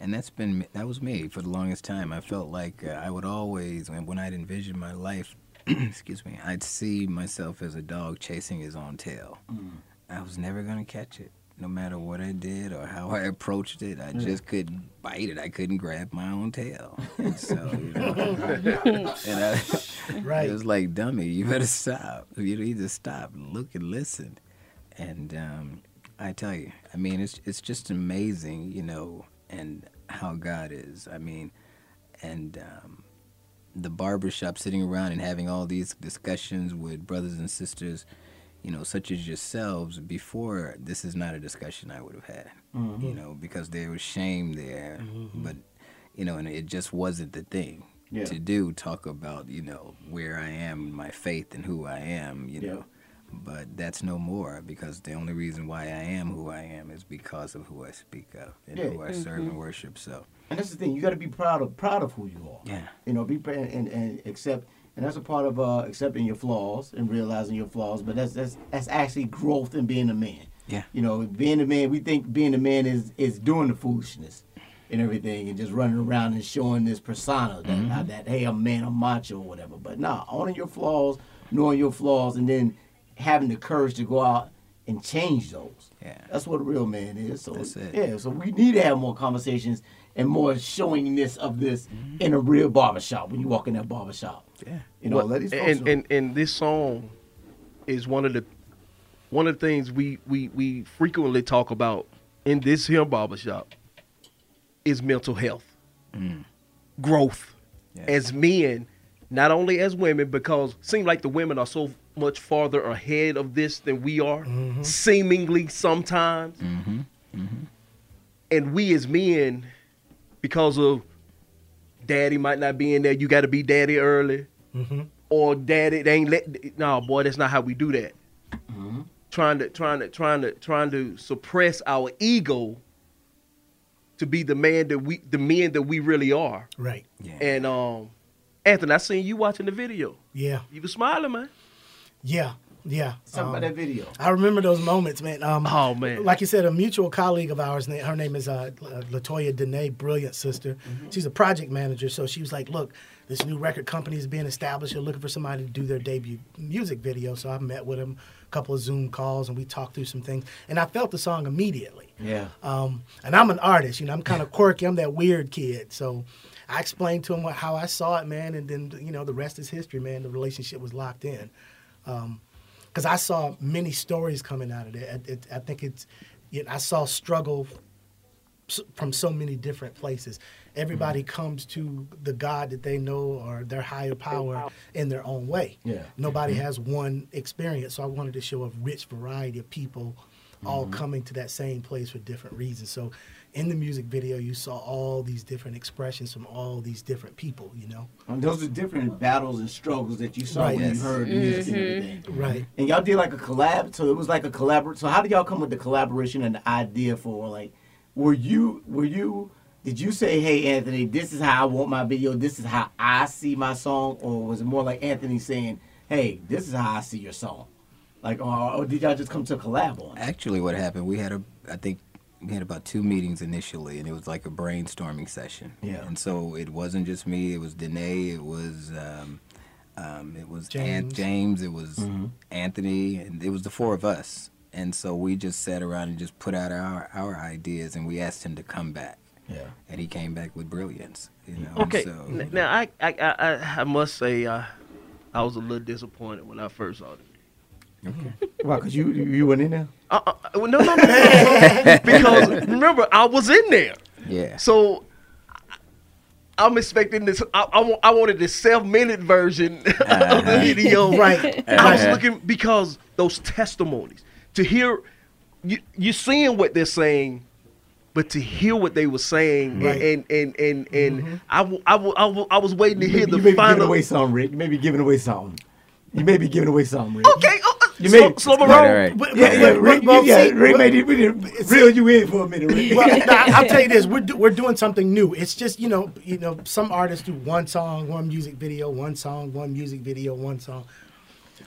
And that's been me- that was me for the longest time. I felt like uh, I would always, when, when I'd envision my life, excuse me, I'd see myself as a dog chasing his own tail. Mm. I was never gonna catch it, no matter what I did or how I approached it. I Yeah. just couldn't bite it. I couldn't grab my own tail. And so, you know, and I, Right. it was like, dummy, you better stop. You need to stop, look and listen. And um, I tell you, I mean, it's it's just amazing, you know, and how God is. I mean, and um, the barbershop sitting around and having all these discussions with brothers and sisters, you know, such as yourselves, before this is not a discussion I would have had, Mhm. you know, because there was shame there, but, you know, and it just wasn't the thing Yeah. to do, talk about, you know, where I am, my faith, and who I am, you Yeah. know. But that's no more because the only reason why I am who I am is because of who I speak of and Yeah. who I serve Mhm. and worship. So, And that's the thing. You got to be proud of proud of who you are. Yeah. You know, be proud and, and accept. And that's a part of uh, accepting your flaws and realizing your flaws. But that's that's that's actually growth in being a man. Yeah. You know, being a man, we think being a man is is doing the foolishness and everything, and just running around and showing this persona that Mm-hmm. Mhm. that hey, I'm a man, I'm macho or whatever. But nah, owning your flaws, knowing your flaws, and then having the courage to go out and change those. Yeah. That's what a real man is. So That's it. yeah, so we need to have more conversations and more showingness of this mm-hmm. in a real barbershop when you walk in that barbershop. Yeah. You know, Well, let these and, and and this song is one of the one of the things we we we frequently talk about in this here barbershop is mental health, mm. growth as men, not only as women, because it seems like the women are so much farther ahead of this than we are, seemingly sometimes, and we as men, because of daddy might not be in there, you got to be daddy early. Mm-hmm. or daddy they ain't let no boy that's not how we do that. Trying to trying to trying to trying to suppress our ego to be the man that we the men that we really are. Right. Yeah. and um anthony i seen you watching the video. Yeah. you was smiling man Yeah. Yeah. Talk about that video. I remember those moments, man. Um, oh man. Like you said, a mutual colleague of ours. Her name is uh, Latoya Dene, brilliant sister. She's a project manager, so she was like, "Look, this new record company is being established. They're looking for somebody to do their debut music video." So I met with him, a couple of Zoom calls, and we talked through some things. And I felt the song immediately. Yeah. Um, and I'm an artist, you know, I'm kind of quirky. I'm that weird kid. So I explained to him what, how I saw it, man, and then you know the rest is history, man. The relationship was locked in. Um, because I saw many stories coming out of it. It, it, I think it's, you know, I saw struggle from so many different places. Everybody mm-hmm. comes to the God that they know or their higher power in their own way. Yeah. Nobody mm-hmm. has one experience. So I wanted to show a rich variety of people all mm-hmm. coming to that same place for different reasons. So in the music video, you saw all these different expressions from all these different people, you know? And those are different battles and struggles that you saw Right. when Yes. you heard music and Mhm. everything. Right. And y'all did like a collab, so it was like a collabor. So how did y'all come with the collaboration and the idea for like? Were you were you? Did you say, "Hey, Anthony, this is how I want my video. This is how I see my song," or was it more like Anthony saying, "Hey, this is how I see your song"? Like, or, or did y'all just come to a collab on? it? Actually, what happened? We had a, I think we had about two meetings initially, and it was like a brainstorming session. Yeah. And so it wasn't just me. It was Danae. It was, um, um, it was James. James. James. It was Mhm. Anthony, and it was the four of us. And so we just sat around and just put out our our ideas, and we asked him to come back. Yeah. And he came back with brilliance. You know. Okay. So, Now I I I, I- I must say uh, I was a little disappointed when I first saw it. Okay. Why? Cause you you you went in there. Uh, uh, well, no, no, no, no. because remember I was in there. Yeah. So I- I'm expecting this. I, I, I wanted the seven minute version of the Uh-huh. video. Right. I was Uh-huh. looking because those testimonies to hear you you seeing what they're saying, but to hear what they were saying Right. and and and and I, w- I, w- I, w- I was waiting to You hear may, the you may be giving away something, Rick. You may be giving away something. You may be giving away something, Rick. Okay, You slow, may- slow my Right, roll. right. But- Yeah, but- yeah, but- Rick, but- yeah, see, Rick but- made it, we didn't reel you in for a minute, Rick. well, nah, I'll tell you this: we're do, we're doing something new. It's just you know, you know, some artists do one song, one music video, one song, one music video, one song.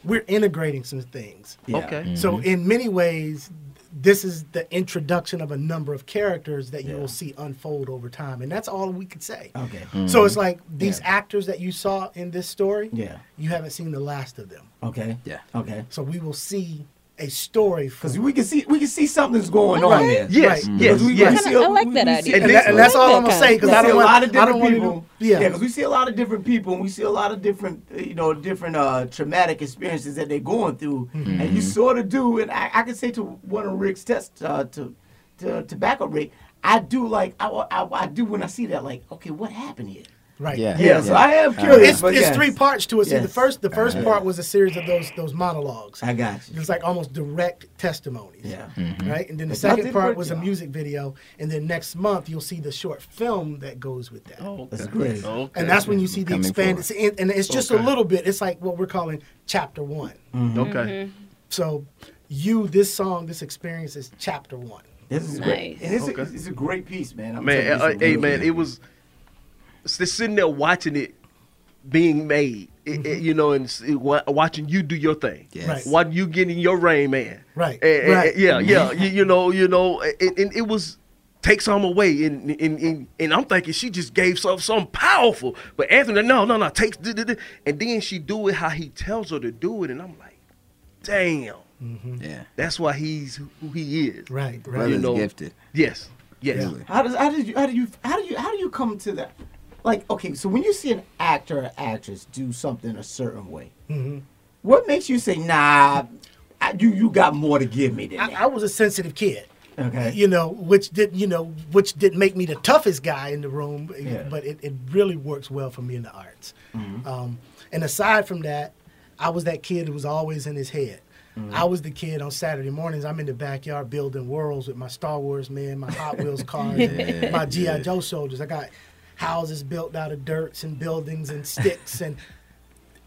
We're integrating some things. Yeah. Okay. So mm-hmm. in many ways, this is the introduction of a number of characters that you will see unfold over time, and that's all we could say. Okay. So it's like mm-hmm. these actors that you saw in this story. Yeah. You haven't seen the last of them. Okay. Yeah. Okay. So we will see a story Because we can see we can see something's going on Right. there. Yes, Right. yes, we- yes. we Kinda- a- I like that idea. and, and that- and that's all I'm gonna say because we I see don't a lot of different people. to. Yeah. because we see a lot of different people, and we see a lot of different, you know, different uh, traumatic experiences that they're going through, Mm-hmm. and you sort of do. And I, I can say to one of Rick's tests, uh, to to tobacco Rick, I do like I, I, I do when I see that, like, okay, what happened here? Right. Yeah. Yeah, so I am Uh, curious. It's, it's yes. three parts to it. See, the first the first Uh, part was a series of those those monologues. I got you. It's like almost direct testimonies. Yeah. Right, and then the But second did part great was a music video, and then next month you'll see the short film that goes with that. Oh, That's great. Okay. And that's when you see the Coming expanded, see, and, and it's just a little bit. It's like what we're calling chapter one. okay. So, you, this song, this experience is chapter one. This is great, and it's, Okay. a, it's, it's a great piece, man. I'm Man, uh, hey man, it was just sitting there watching it being made. It- it- mm-hmm. you know, and it, watching you do your thing. Yes. Right. Watching you getting your rain, man. Right, And- and- right. yeah, yeah. Mm-hmm. you, you know, you know, and, and it was take some away, and and, and and I'm thinking she just gave some something powerful, but Anthony, no, no, no, take, d- d- d- and then she do it how he tells her to do it, and I'm like, damn, mm-hmm. Yeah. that's why he's who he is. Right, right. Brother's You know, gifted. Yes, yes. Really. How does how did you how do you how do you how do you come to that? Like, okay, so when you see an actor or actress do something a certain way, Mm-hmm. what makes you say, "Nah, I, you you got more to give me than I, that"? I was a sensitive kid. Okay. You know, which did you know, which didn't make me the toughest guy in the room, Yeah. but it, it really works well for me in the arts. Um, and aside from that, I was that kid who was always in his head. I was the kid on Saturday mornings. I'm in the backyard building worlds with my Star Wars man, my Hot Wheels cars, and my GI Joe soldiers. I got houses built out of dirts and buildings and sticks and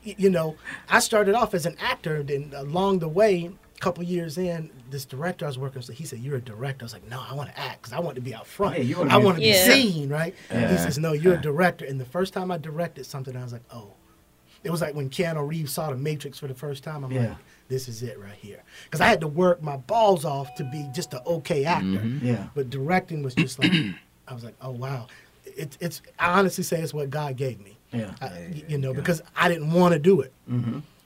you know, I started off as an actor. Then along the way, a couple years in, this director I was working with, he said, "You're a director." I was like, "No, I want to act because I want to be out front. Yeah, you wanna I want to be Yeah. seen, right?" He says, "No, you're a director." And the first time I directed something, I was like, "Oh." It was like when Keanu Reeves saw The Matrix for the first time. I'm Yeah. like, "This is it right here," because I had to work my balls off to be just an okay actor. Mm-hmm. Yeah. But directing was just like, I was like, "Oh wow." It, it's I honestly say it's what God gave me. Yeah. I, y- you know, because I didn't want to do it.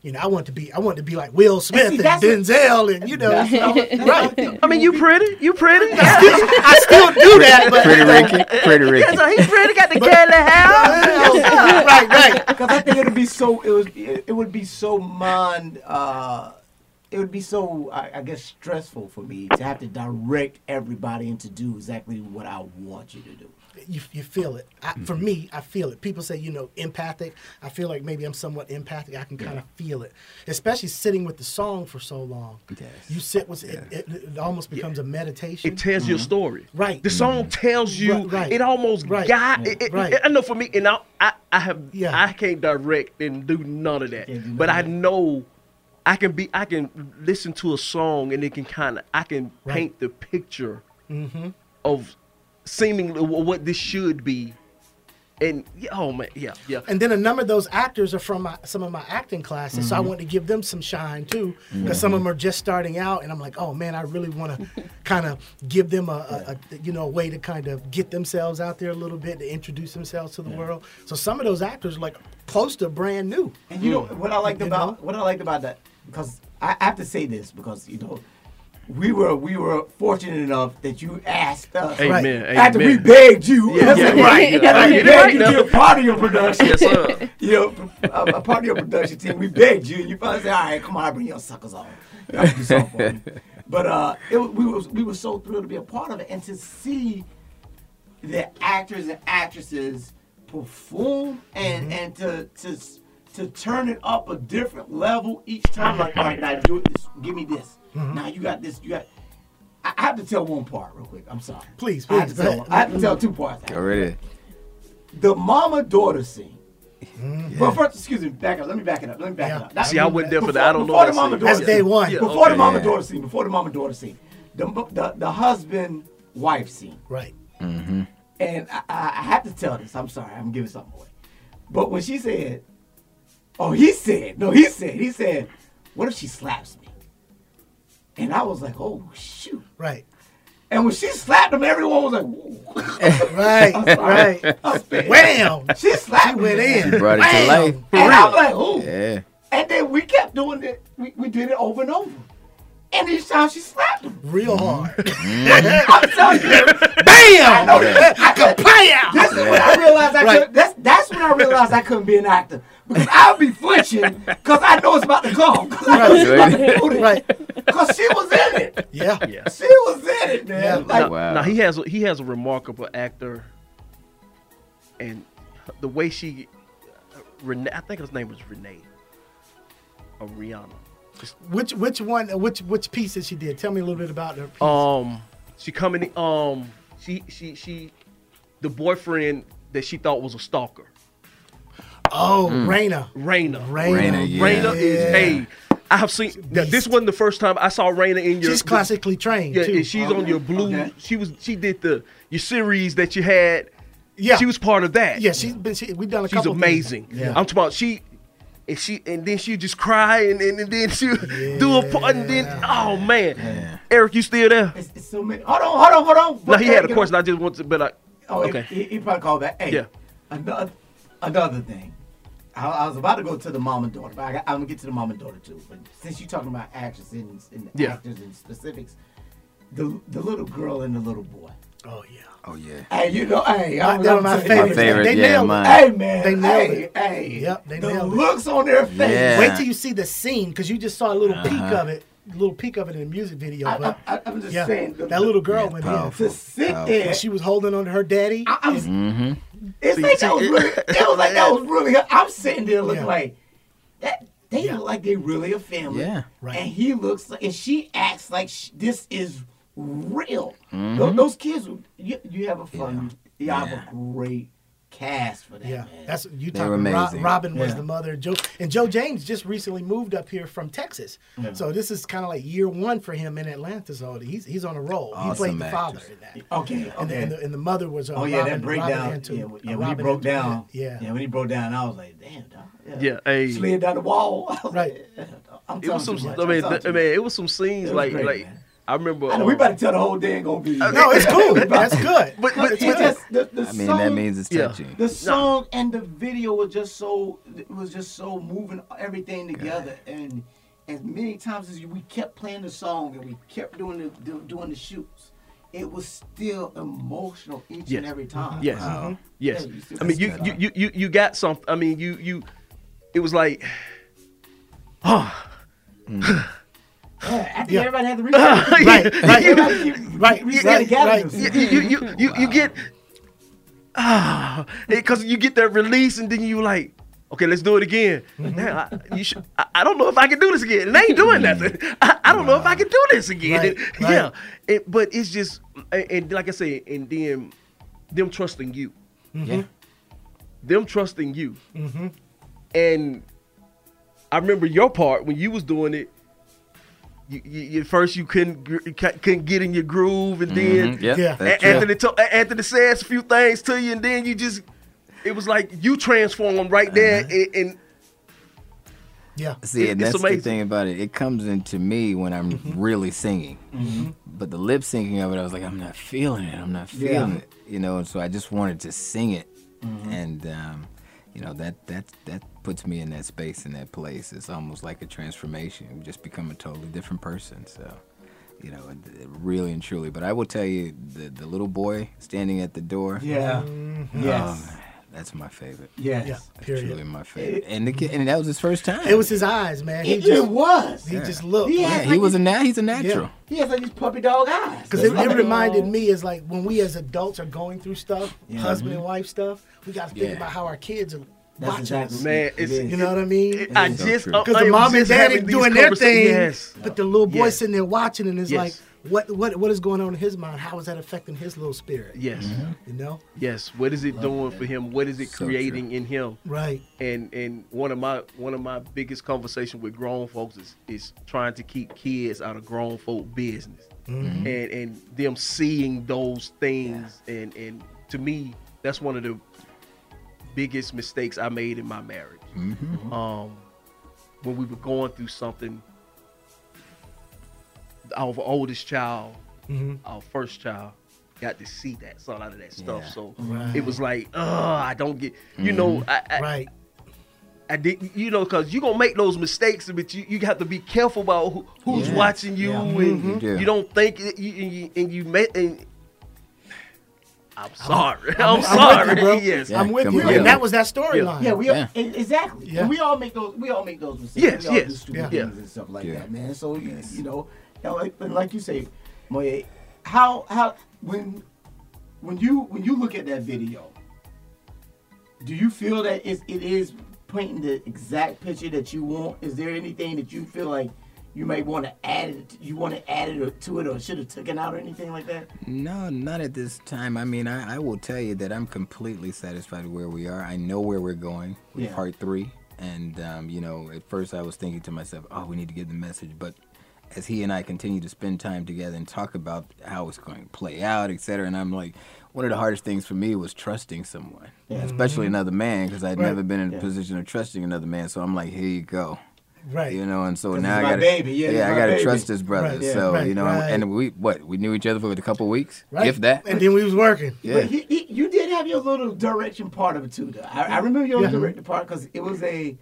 You know, I want to be, I want to be like Will Smith and, see, that's Denzel, and you know, That's what I was- right? I mean, you pretty, you pretty. I still do that, but Pretty Ricky. Pretty Ricky. Yeah, so he pretty got the curly hair. right, right. Because I think it would be so it would be, it would be so mind uh it would be so I, I guess stressful for me to have to direct everybody and to do exactly what I want you to do. You, you feel it. I, for me, I feel it. People say, you know, empathic. I feel like maybe I'm somewhat empathic. I can kind of feel it, especially sitting with the song for so long. You sit with it, it, it almost becomes a meditation. It tells you a story. Right. The song tells you. Right, right. It almost Right. got. It, it- Right. I know for me, and I, I, I have. I can't direct and do none of that. But I know. I can be. I can listen to a song and it can kind of. I can Right. paint the picture Mm-hmm. of seemingly what this should be, and oh man, yeah, yeah. And then a number of those actors are from my, some of my acting classes, so I Mhm. want to give them some shine too, because some of them are just starting out, and I'm like, oh man, I really want to kind of give them a, a, a you know a way to kind of get themselves out there a little bit to introduce themselves to the world. So some of those actors are like close to brand new. And you know what I liked You about what I liked about that because I I have to say this because you know we were we were fortunate enough that you asked us Amen, after we begged you Yeah, yeah, right. after we begged right you to be a part of your production Yes, sir. you know a, a part of your production team we begged you and you finally said all right come on I'll bring your suckers on Y'all do something for me. but uh it, we was we were so thrilled to be a part of it and to see the actors and actresses perform and and to to to turn it up a different level each time. Like, all right, now do it. This, give me this. Now you got this. You got. I I have to tell one part real quick. I'm sorry. Please, please. I have to tell. I have to tell two parts. Go right. The mama daughter scene. Mm-hmm. Well, first, excuse me. Back up. Let me back it up. Let me back it up. That- See, I went there for the- I don't know before the mama scene. daughter That's day scene. one. Before okay. the mama daughter scene. Before the mama daughter scene. The the, the husband wife scene. Right. Mm-hmm. And I, I I have to tell this. I'm sorry. I'm giving something away. But when she said, "Oh," he said, "No," he said, he said, "What if she slaps me?" And I was like, "Oh shoot!" Right. And when she slapped him, everyone was like, "Whoa." Right. Right. I'm sorry. Wham! She slapped She went me. in. She brought it to life. And I'm like, "Oh." Yeah. And then we kept doing it. We, we did it over and over. And each time she slapped him. Real mm-hmm. hard. Mm-hmm. I'm telling you. Bam! I know that. I could Bam! This is when I realized I Right. could. That's that's when I realized I couldn't be an actor because I'll be flinching because I know it's about to come. Because I know she's about to do. Right. Because she was in it. Yeah. Yeah. She was in it, man. Yeah. Like, now, Wow. now he has a, he has a remarkable actor, and the way she, Renee, I think his name was Renee, or Rihanna. Which which one? Which which piece that she did? Tell me a little bit about her. Piece. Um, she coming. in- Um, she she she, the boyfriend that she thought was a stalker. oh, Raina. Raina. Raina. Raina, yeah. Raina is Yeah. hey. I have seen. Now, this wasn't the first time I saw Raina in your. She's classically trained Yeah, too. and she's on your blue. Okay. She was. She did the your series that you had. yeah. She was part of that. Yeah, she's been. She, we've done a She's couple. amazing. Things. Yeah. I'm talking about she, and she, and then she just cry, and, and, and then she do a part, and then oh man, Eric, you still there? it's, it's so many. Hold on, hold on, hold on. No, he had a question. I just want to, but I, Oh, okay. He, he probably called back. Hey, Yeah. Another, another thing. I, I was about to go to the mom and daughter, but I got, I'm gonna get to the mom and daughter too. But since you're talking about actors and, and Yeah. actors and specifics, the the little girl and the little boy. Oh yeah. Oh yeah. Hey, you know, hey, I'm, they were I'm my telling you, favorites. favorite, They yeah, nailed mine. it. Hey man, They nailed hey, it. Hey, Yep, they the nailed it. looks on their face. Yeah. Wait till you see the scene because you just saw a little peek Uh-huh. of it, a little peek of it in the music video. I, But I, I'm just yeah, saying, the, that little girl Yeah, went powerful. in. to sit Powerful. there. When she was holding on to her daddy. I, I'm, Mm-hmm. It's See- like see, that was really. It was like that was really. I'm sitting there looking Yeah. like that. They Yeah. look like they really a family. Yeah. Right. And he looks like, and she acts like sh- this is real. Mm-hmm. Tho- Those, kids, you, you have a fun. You have a great cast for that. Yeah, man. that's you They were talking. Ro- amazing. Robin was Yeah. the mother. Joe and Joe James just recently moved up here from Texas, so this is kind of like year one for him in Atlanta. So he's he's on a roll. he Awesome played the father actress. in that. okay. And, Okay. the, and, the, and the mother was uh, oh yeah, Robin, that breakdown. Robin Antu- yeah, uh, when- yeah, when he broke Antu- down. Yeah, yeah, when he broke down, I was like, damn, dog. Yeah, hey. Slid down the wall. Right. like, I'm It was some. too I much. mean, I'm talking th- mean, it was some scenes was like great, like man. I remember. I know, we um, about to tell the whole day ain't gonna be. No, it's cool. That's good. But, but, It's but just the, the I mean, song, that means it's Yeah. touching. the song and the video was just so it was just so moving everything together and as many times as we kept playing the song and we kept doing the do, doing the shoots it was still emotional each Yes. and every time Yes. Wow. Yes. Yeah, I mean, you, you, you, you, you got some. I mean, you, you. It was like, oh, yeah, after Yeah. everybody had to read right, right, everybody keep right, re- right, re- right. themselves. you, you, you, you, you get. ah, because you get that release and then you like, okay, let's do it again. Mm-hmm. Now, I, you should, I, I don't know if I can do this again. And I ain't doing nothing. I, I don't know if I can do this again. Right, right. Yeah, It- but it's just, and, and like I said, and then them trusting you, Yeah. them trusting you, Mm-hmm. and I remember your part when you was doing it. You, you, you first you couldn't gr- you ca- couldn't get in your groove, and then Mhm. Yeah, Yeah. A- true. Anthony to, Anthony says a few things to you, and then you just it was like you transformed right there, and, and Yeah. See, It- and it's that's amazing. the thing about it. It comes into me when I'm really singing. Mhm. But the lip syncing of it, I was like, I'm not feeling it. I'm not Yeah. feeling it. You know, and so I just wanted to sing it. Mm-hmm. And, um, you know, that, that, that puts me in that space, in that place. It's almost like a transformation. You just become a totally different person. So, you know, and- and really and truly. But I will tell you, the, the little boy standing at the door. Yeah. oh, Yes. man, that's my favorite. Yes. Yeah, That's period. truly my favorite. And, the, kid- and that was his first time. It was his eyes, man. He It, just it was. He Yeah. just looked. He Yeah, has he like was a these- na- he's a natural. He has like these puppy dog eyes. Because it, That's it reminded uh, me is like when we as adults are going through stuff, Yeah. husband and wife stuff, we got to think Yeah. about how our kids are That's watching exactly us. man, it's, is. You know what I mean? I just uh, Because I the mom and just dad are doing their thing, Yes. but the little boy Yes. sitting there watching and is Yes. like, what what what is going on in his mind? How is that affecting his little spirit? Yes. You know? Yes. What is it doing for him? What is it So creating in him? Right. And and one of my one of my biggest conversations with grown folks is is trying to keep kids out of grown folk business. Mm-hmm. And and them seeing those things and and to me that's one of the biggest mistakes I made in my marriage. Mm-hmm. Um when we were going through something our oldest child Mhm. our first child got to see that, saw a lot of that stuff. Yeah. So Right. it was like, oh, I don't get, you know, I, I, Right. I did, you know, because you're gonna make those mistakes, but you, you have to be careful about who, who's Yeah. watching you, Yeah. and You do. you don't think it, you, and you and you met. And, I'm sorry. I'm, I'm with sorry. you, bro. yes. Yeah, I'm with you. on. And Yeah. that was that storyline. Yeah, we Yeah. All, e- exactly. Yeah. And we all make those. We all make those mistakes. Yes, we all do yes. stupid Yeah. things and stuff like Yeah. that, man. So you- Yes. you know, you know, like, and like you say, Moye, how how when when you when you look at that video, do you feel that it's, it is painting the exact picture that you want? Is there anything that you feel like you may want to add it? You want to add it to it, or should have taken out or anything like that? No, not at this time. I mean, I, I will tell you that I'm completely satisfied where we are. I know where we're going with Yeah. part three. And, um, you know, at first I was thinking to myself, oh, we need to get the message. But as he and I continue to spend time together and talk about how it's going to play out, et cetera, and I'm like, one of the hardest things for me was trusting someone, especially another man, because I'd Right. never been in a Yeah. position of trusting another man. So I'm like, here you go. Right. You know, and so now I gotta, baby. Yeah, it's I gotta trust this brother. Right, yeah, so right, you know, right. and we what we knew each other for a couple weeks, Right. if that. And then we was working. Yeah. But he, he, you did have your little direction part of it too. Though. I, I remember your Yeah. direction part because it was a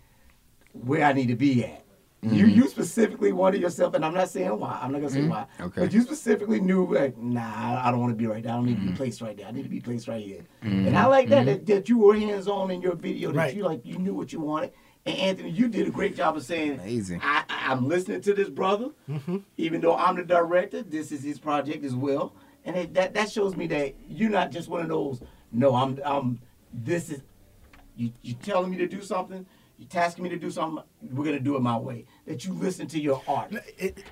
where I need to be at. Mm-hmm. You you specifically wanted yourself, and I'm not saying why. I'm not gonna say mm-hmm. why. Okay. But you specifically knew like, nah, I- I don't want to be right there. I don't need to be mm-hmm. placed right there. I need to be placed right here. And I mm-hmm. like that, that that you were hands on in your video. That Right. you like you knew what you wanted. And Anthony, you did a great job of saying, Amazing. I, I, I'm listening to this brother, mm-hmm. even though I'm the director. This is his project as well, and it, that that shows me that you're not just one of those. No, I'm I'm. This is you. You telling me to do something. You tasking me to do something. We're gonna do it my way. That you listen to your art. It,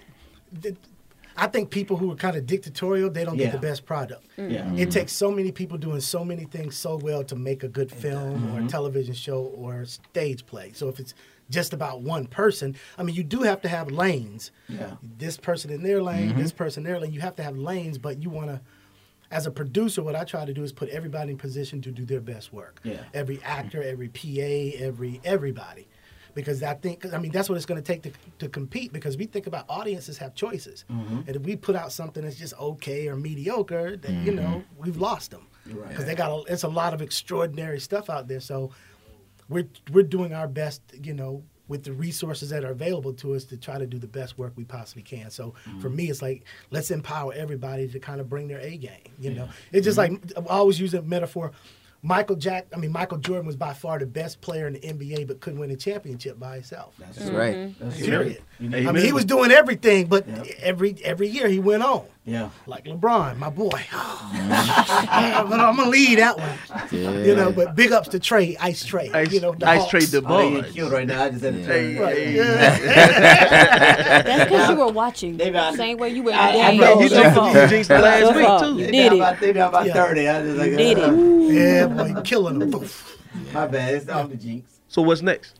it, I think people who are kind of dictatorial, they don't Yeah. get the best product. Mm. Yeah. It mm-hmm. takes so many people doing so many things so well to make a good film or a mm-hmm. television show or a stage play. So if it's just about one person, I mean, you do have to have lanes. Yeah. This person in their lane, this mm-hmm. person in their lane. You have to have lanes, but you want to. As a producer, what I try to do is put everybody in position to do their best work. Yeah. Every actor, every PA, every everybody, because I think I mean that's what it's going to take to to compete. Because we think about audiences have choices, mm-hmm. and if we put out something that's just okay or mediocre, then you know mm-hmm. we've lost them. Because they got a, it's a lot of extraordinary stuff out there. So we're we're doing our best, you know, with the resources that are available to us to try to do the best work we possibly can. So for mm-hmm. me, it's like let's empower everybody to kind of bring their A game. You know, it's just like I always use a metaphor. Michael Jack, I mean Michael Jordan was by far the best player in the NBA, but couldn't win a championship by himself. That's right. That's Period. true. I mean, he was doing everything, but every every year he went on. Yeah. Like LeBron, my boy. but I'm gonna leave that one. Yeah. You know, but big ups to Trae, Ice Trae. Ice- you know, the Ice Trae the Oh, they bud. get killed right now. I just had to turn. Right, yeah. That's because you were watching. They got- Same way you were I- I know, you game. jinxed- Your you jinxed it last Your week, fault. too. You did it. about, they about Yeah. 30. I was like, You did uh, it. Yeah, boy, killing them. My bad. It's on the jinx. So what's next?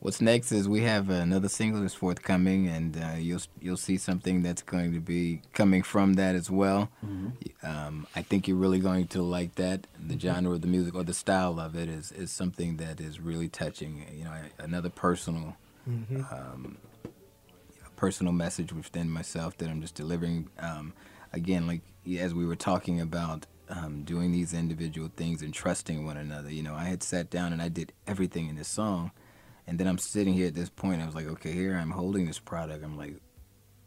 What's next is we have another single that's forthcoming, and uh, you'll you'll see something that's going to be coming from that as well. Um, I think you're really going to like that. The genre of the music or the style of it is is something that is really touching. You know, another personal um, personal message within myself that I'm just delivering. Um, again, like as we were talking about um, doing these individual things and trusting one another. You know, I had sat down and I did everything in this song, and then I'm sitting here at this point. I was like, okay, here I'm holding this product. I'm like,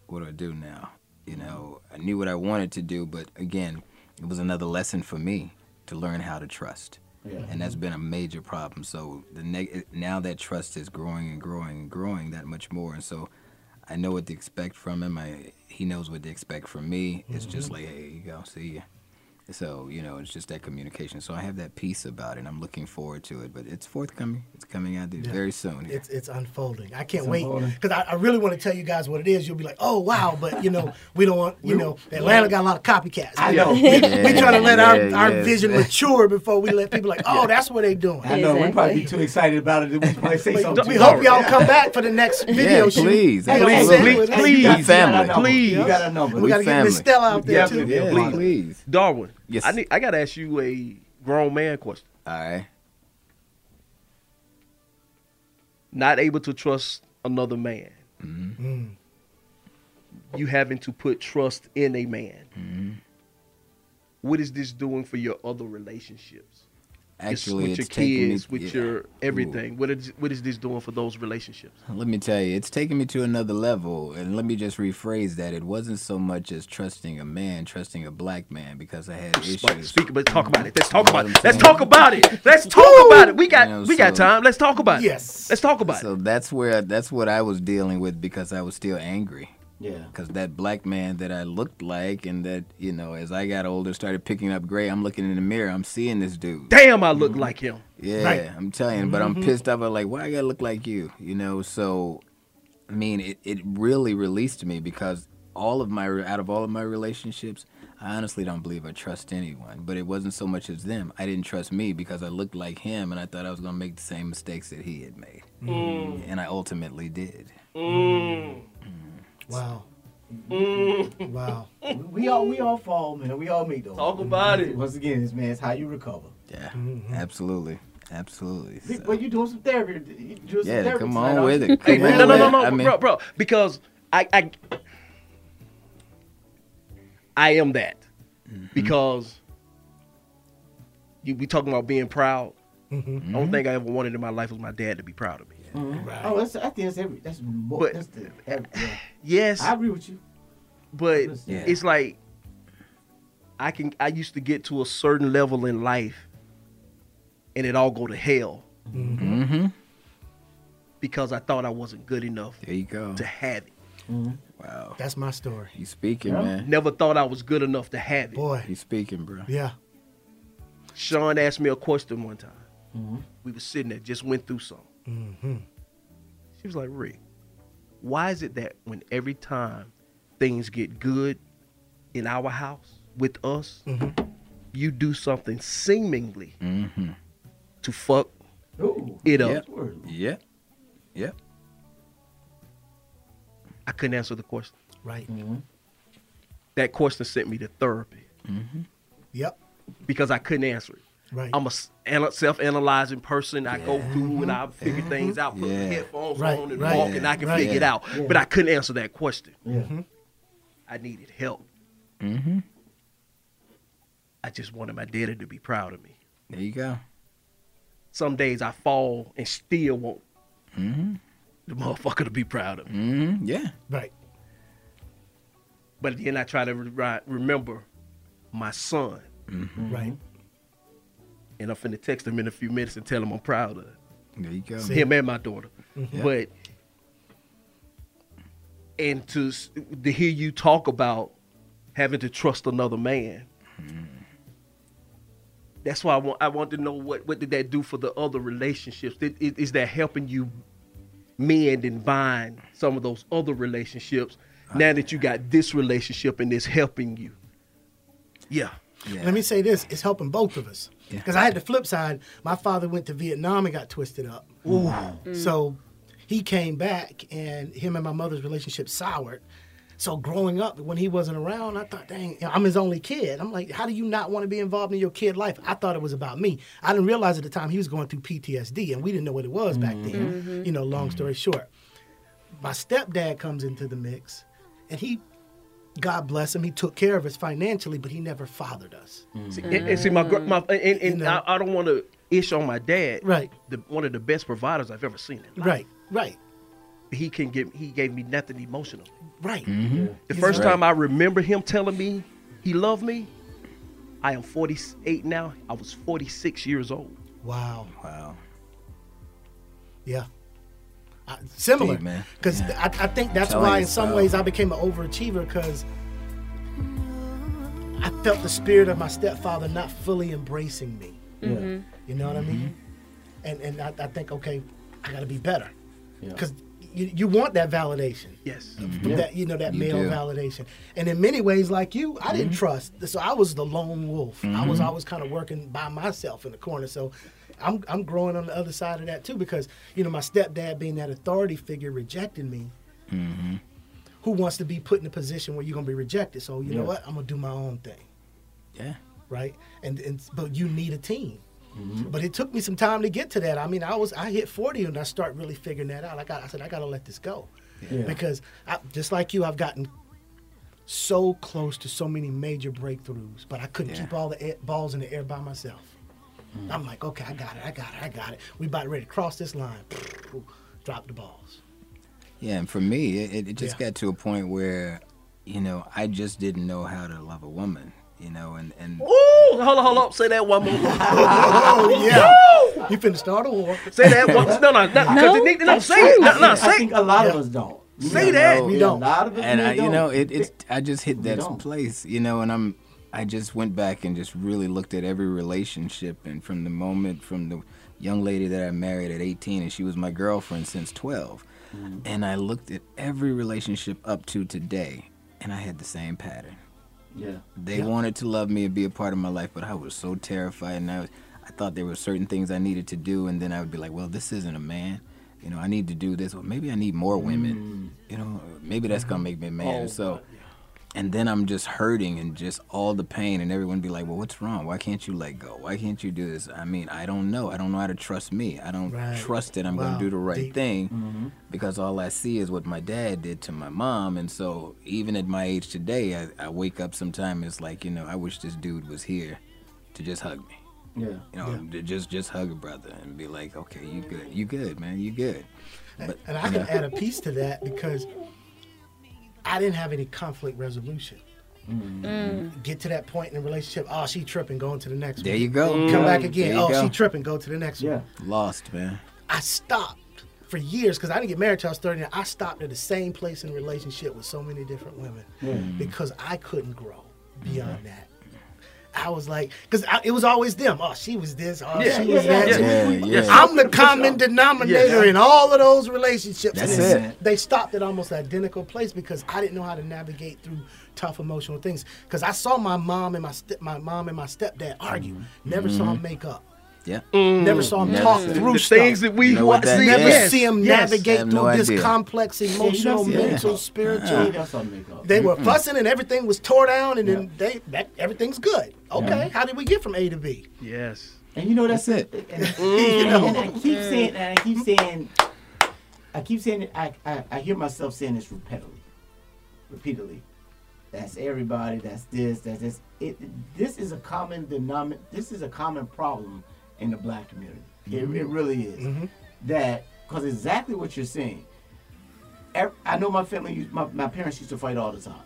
what do I do now? You know, I knew what I wanted to do, but again, it was another lesson for me to learn how to trust. Yeah. And that's been a major problem. So the neg- now that trust is growing and growing and growing that much more, and so I know what to expect from him. I he knows what to expect from me. It's just like, hey, you go, see ya. So you know, it's just that communication. So I have that piece about it. I'm looking forward to it, but it's forthcoming. It's coming out Yeah. very soon. It's it's unfolding. I can't It's wait because I, I really want to tell you guys what it is. You'll be like, oh wow, but you know we don't want you know Atlanta got a lot of copycats. I We- know. We, we trying to let our, Yeah, our yeah. vision mature before we let people like, oh, that's what they're doing. I know. We're probably be too excited about it. We might say something. We hope y'all come back for the next video Yeah, shoot. please, You know what I'm absolutely. saying? Please, With- please. We family. got our Please. number. You got our number. We We got to get Miss. Stella out there Yeah, too. yeah, Yeah, please. Darwin. Yes. I need. I gotta ask you a grown man question. All right. Not able to trust another man. Mm. You having to put trust in a man. Mm-hmm. What is this doing for your other relationships? Just Actually, with it's your taking me- kids, with yeah. your everything. What is what is this doing for those relationships? Let me tell you, it's taking me to another level. And let me just rephrase that. It wasn't so much as trusting a man, trusting a black man, because I had issues. Speak, but talk about it. Let's talk You about it. Let's talk about it. Let's talk about it. We got You know, we got time. Let's talk about it. Yes. Let's talk about it. So that's where that's what I was dealing with because I was still angry. Yeah. Because that black man that I looked like, and that you know, as I got older, started picking up gray. I'm looking in the mirror. I'm seeing this dude. Damn, I look like him. Yeah, Right. I'm telling you, but I'm Mhm. pissed off. I'm like, why I gotta look like you? You know, so I mean, it, it really released me because all of my out of all of my relationships, I honestly don't believe I trust anyone. But it wasn't so much as them. I didn't trust me because I looked like him, and I thought I was gonna make the same mistakes that he had made, Mm. and I ultimately did. Mm. Wow. Mm. Wow. We- We all we all fall, man. We all make those. Talk about it. Once again, this man, it's how you recover. Yeah, Mm-hmm. absolutely, absolutely. Big- But you doing some therapy. You doing some Yeah, therapy come tonight, on aren't with you? it. Hey, Come on no, no, no, with no. I mean- bro, bro, because I, I, I am that Mm-hmm. because you be talking about being proud. Mhm. The only thing I ever wanted in my life was my dad to be proud of me. Mhm. Oh, that's, I think that's every. That's more. But- that's the. Every, yeah. Yes, I agree with you. but Yeah. it's like I can. I used to get to a certain level in life, and it all go to hell Mm-hmm. because I thought I wasn't good enough There you go. to have it. Wow, That's my story. you speaking, Yeah. man? Never thought I was good enough to have it. Boy. You speaking, bro? Yeah. Sean asked me a question one time. Mm-hmm. We was sitting there, just went through something. Mm-hmm. She was like, Rick, why is it that when every time things get good in our house with us, Mm-hmm. you do something seemingly Mm-hmm. to fuck Ooh, it up? Yeah. Yeah. Yep. I couldn't answer the question. Right. That question sent me to therapy Mm-hmm. Yep. because I couldn't answer it. Right. I'm a s- ana- self-analyzing person. I go through and I figure things out, put Yeah. the headphones Right, on and right, walk, and I can right. figure it Yeah. out. But I couldn't answer that question. Mm-hmm. I needed help. Mm-hmm. I just wanted my daddy to be proud of me. There you go. Some days I fall and still want Mm-hmm. the motherfucker to be proud of me. Mm-hmm. Yeah. Right. But then I try to re- remember my son, Mm-hmm. Right. And I'm finna text him in a few minutes and tell him I'm proud of There you go. him and my daughter. Yeah. But and to to hear you talk about having to trust another man. That's why I want I want to know what what did that do for the other relationships? Did- Is, is that helping you mend and bind some of those other relationships ah, now that you got this relationship and it's helping you? Yeah. Let me say this: it's helping both of us. Because I had the flip side. My father went to Vietnam and got twisted up. Ooh. Mm. So he came back, and him and my mother's relationship soured. So growing up, when he wasn't around, I thought, dang, I'm his only kid. I'm like, how do you not want to be involved in your kid life? I thought it was about me. I didn't realize at the time he was going through PTSD, and we didn't know what it was back then. Mhm. You know, long story short, my stepdad comes into the mix, and he, God bless him, he took care of us financially, but he never fathered us. Mm. See, and, and see, my, gr- my and, and, You know? I, I don't want to ish on my dad. Right. The, one of the best providers I've ever seen. In life. Right, right. He can give. He gave me nothing emotional. Right. Mm-hmm. The He's first right. time I remember him telling me he loved me, I am 48 now. I was 46 years old. Wow. Wow. Yeah. Similar, Deep, man. Because I, I think that's why, in some so. ways, I became an overachiever because I felt the spirit of my stepfather not fully embracing me. Mhm. You know what I mean? And and I, I think, okay, I got to be better Yeah. because you, you want that validation. Yes. From Yeah. That you know that You male do. validation, and in many ways, like you, I didn't trust. So I was the lone wolf. I was Mhm. always kind of working by myself in the corner. So I'm I'm growing on the other side of that too because you know my stepdad being that authority figure rejected me. Mm-hmm. Who wants to be put in a position where you're gonna be rejected? So you know what? I'm gonna do my own thing. Yeah. Right. And and but you need a team. Mm-hmm. But it took me some time to get to that. I mean, I was I hit 40 and I start really figuring that out. I got I said I got to let this go. Yeah. Because I, just like you, I've gotten so close to so many major breakthroughs, but I couldn't Yeah. keep all the air, balls in the air by myself. I'm like, okay, I got it, I got it, I got it. We about ready to cross this line. Drop the balls. Yeah, and for me, it, it just Yeah. got to a point where, you know, I just didn't know how to love a woman, you know, and and Ooh, hold on, hold on. Say that one more. Oh yeah, you finna start a war. Say that one. No, no, no. Because it need no, say it. No, I no, think- say I think a lot of us don't. Say You that. know, We don't. A lot of us and men I, you know, it, it's I just hit We that don't. place, you know, and I'm I just went back and just really looked at every relationship, and from the moment from the young lady that I married at 18, and she was my girlfriend since 12, Mm-hmm. and I looked at every relationship up to today, and I had the same pattern. Yeah. They Yeah. wanted to love me and be a part of my life, but I was so terrified, and I, was, I thought there were certain things I needed to do, and then I would be like, "Well, this isn't a man, you know. I need to do this. Well, maybe I need more women, you know. Maybe that's gonna make me a man." Oh, so, and then I'm just hurting and just all the pain, and everyone be like, "Well, what's wrong? Why can't you let go? Why can't you do this?" I mean, I don't know. I don't know how to trust me. I don't Right. trust that I'm Wow. gonna do the right Deep. thing Mm-hmm. because all I see is what my dad did to my mom. And so even at my age today, I, I wake up sometime it's like, you know, I wish this dude was here to just hug me. Yeah. You know, to just just hug a brother and be like, okay, you good, you good, man, you good. But And I you can know, add a piece to that because I didn't have any conflict resolution. Mm. Get to that point in a relationship. Oh, she tripping. Going to the next There one. you go. Come back mm. again. Oh, go. she tripping. Go to the next Yeah. one. lost, man. I stopped for years because I didn't get married till I was 30. I stopped at the same place in relationship with so many different women mm. because I couldn't grow beyond mm-hmm. that. I was like, because it was always them. Oh, she was this. Oh, Yeah, she was that. yeah. Yeah, yeah. I'm the common denominator Yeah. in all of those relationships. That's and it. They stopped at almost identical place because I didn't know how to navigate through tough emotional things. Because I saw my mom and my step, my mom and my stepdad argue. Never saw mm-hmm. them make up. Yeah. Never saw him mm. Never talk seen through the stuff. things that we You know want what that see. Never Yes, see him yes. navigate have through no this idea. complex emotional, see that. mental, Yeah, spiritual. that's all make up. They were fussing and everything was tore down, and then they that everything's good. Okay, how did we get from A to B? Yes. And you know that's, That's it. And, you know, and I keep saying, and I keep saying, I keep saying, it, I, I I hear myself saying this repeatedly, repeatedly. That's everybody. That's this. That's this. It. This is a common denominator. This is a common problem in the black community. It, it mm-hmm. really is. Mm-hmm. That because exactly what you're saying. I know my family. My, my parents used to fight all the time.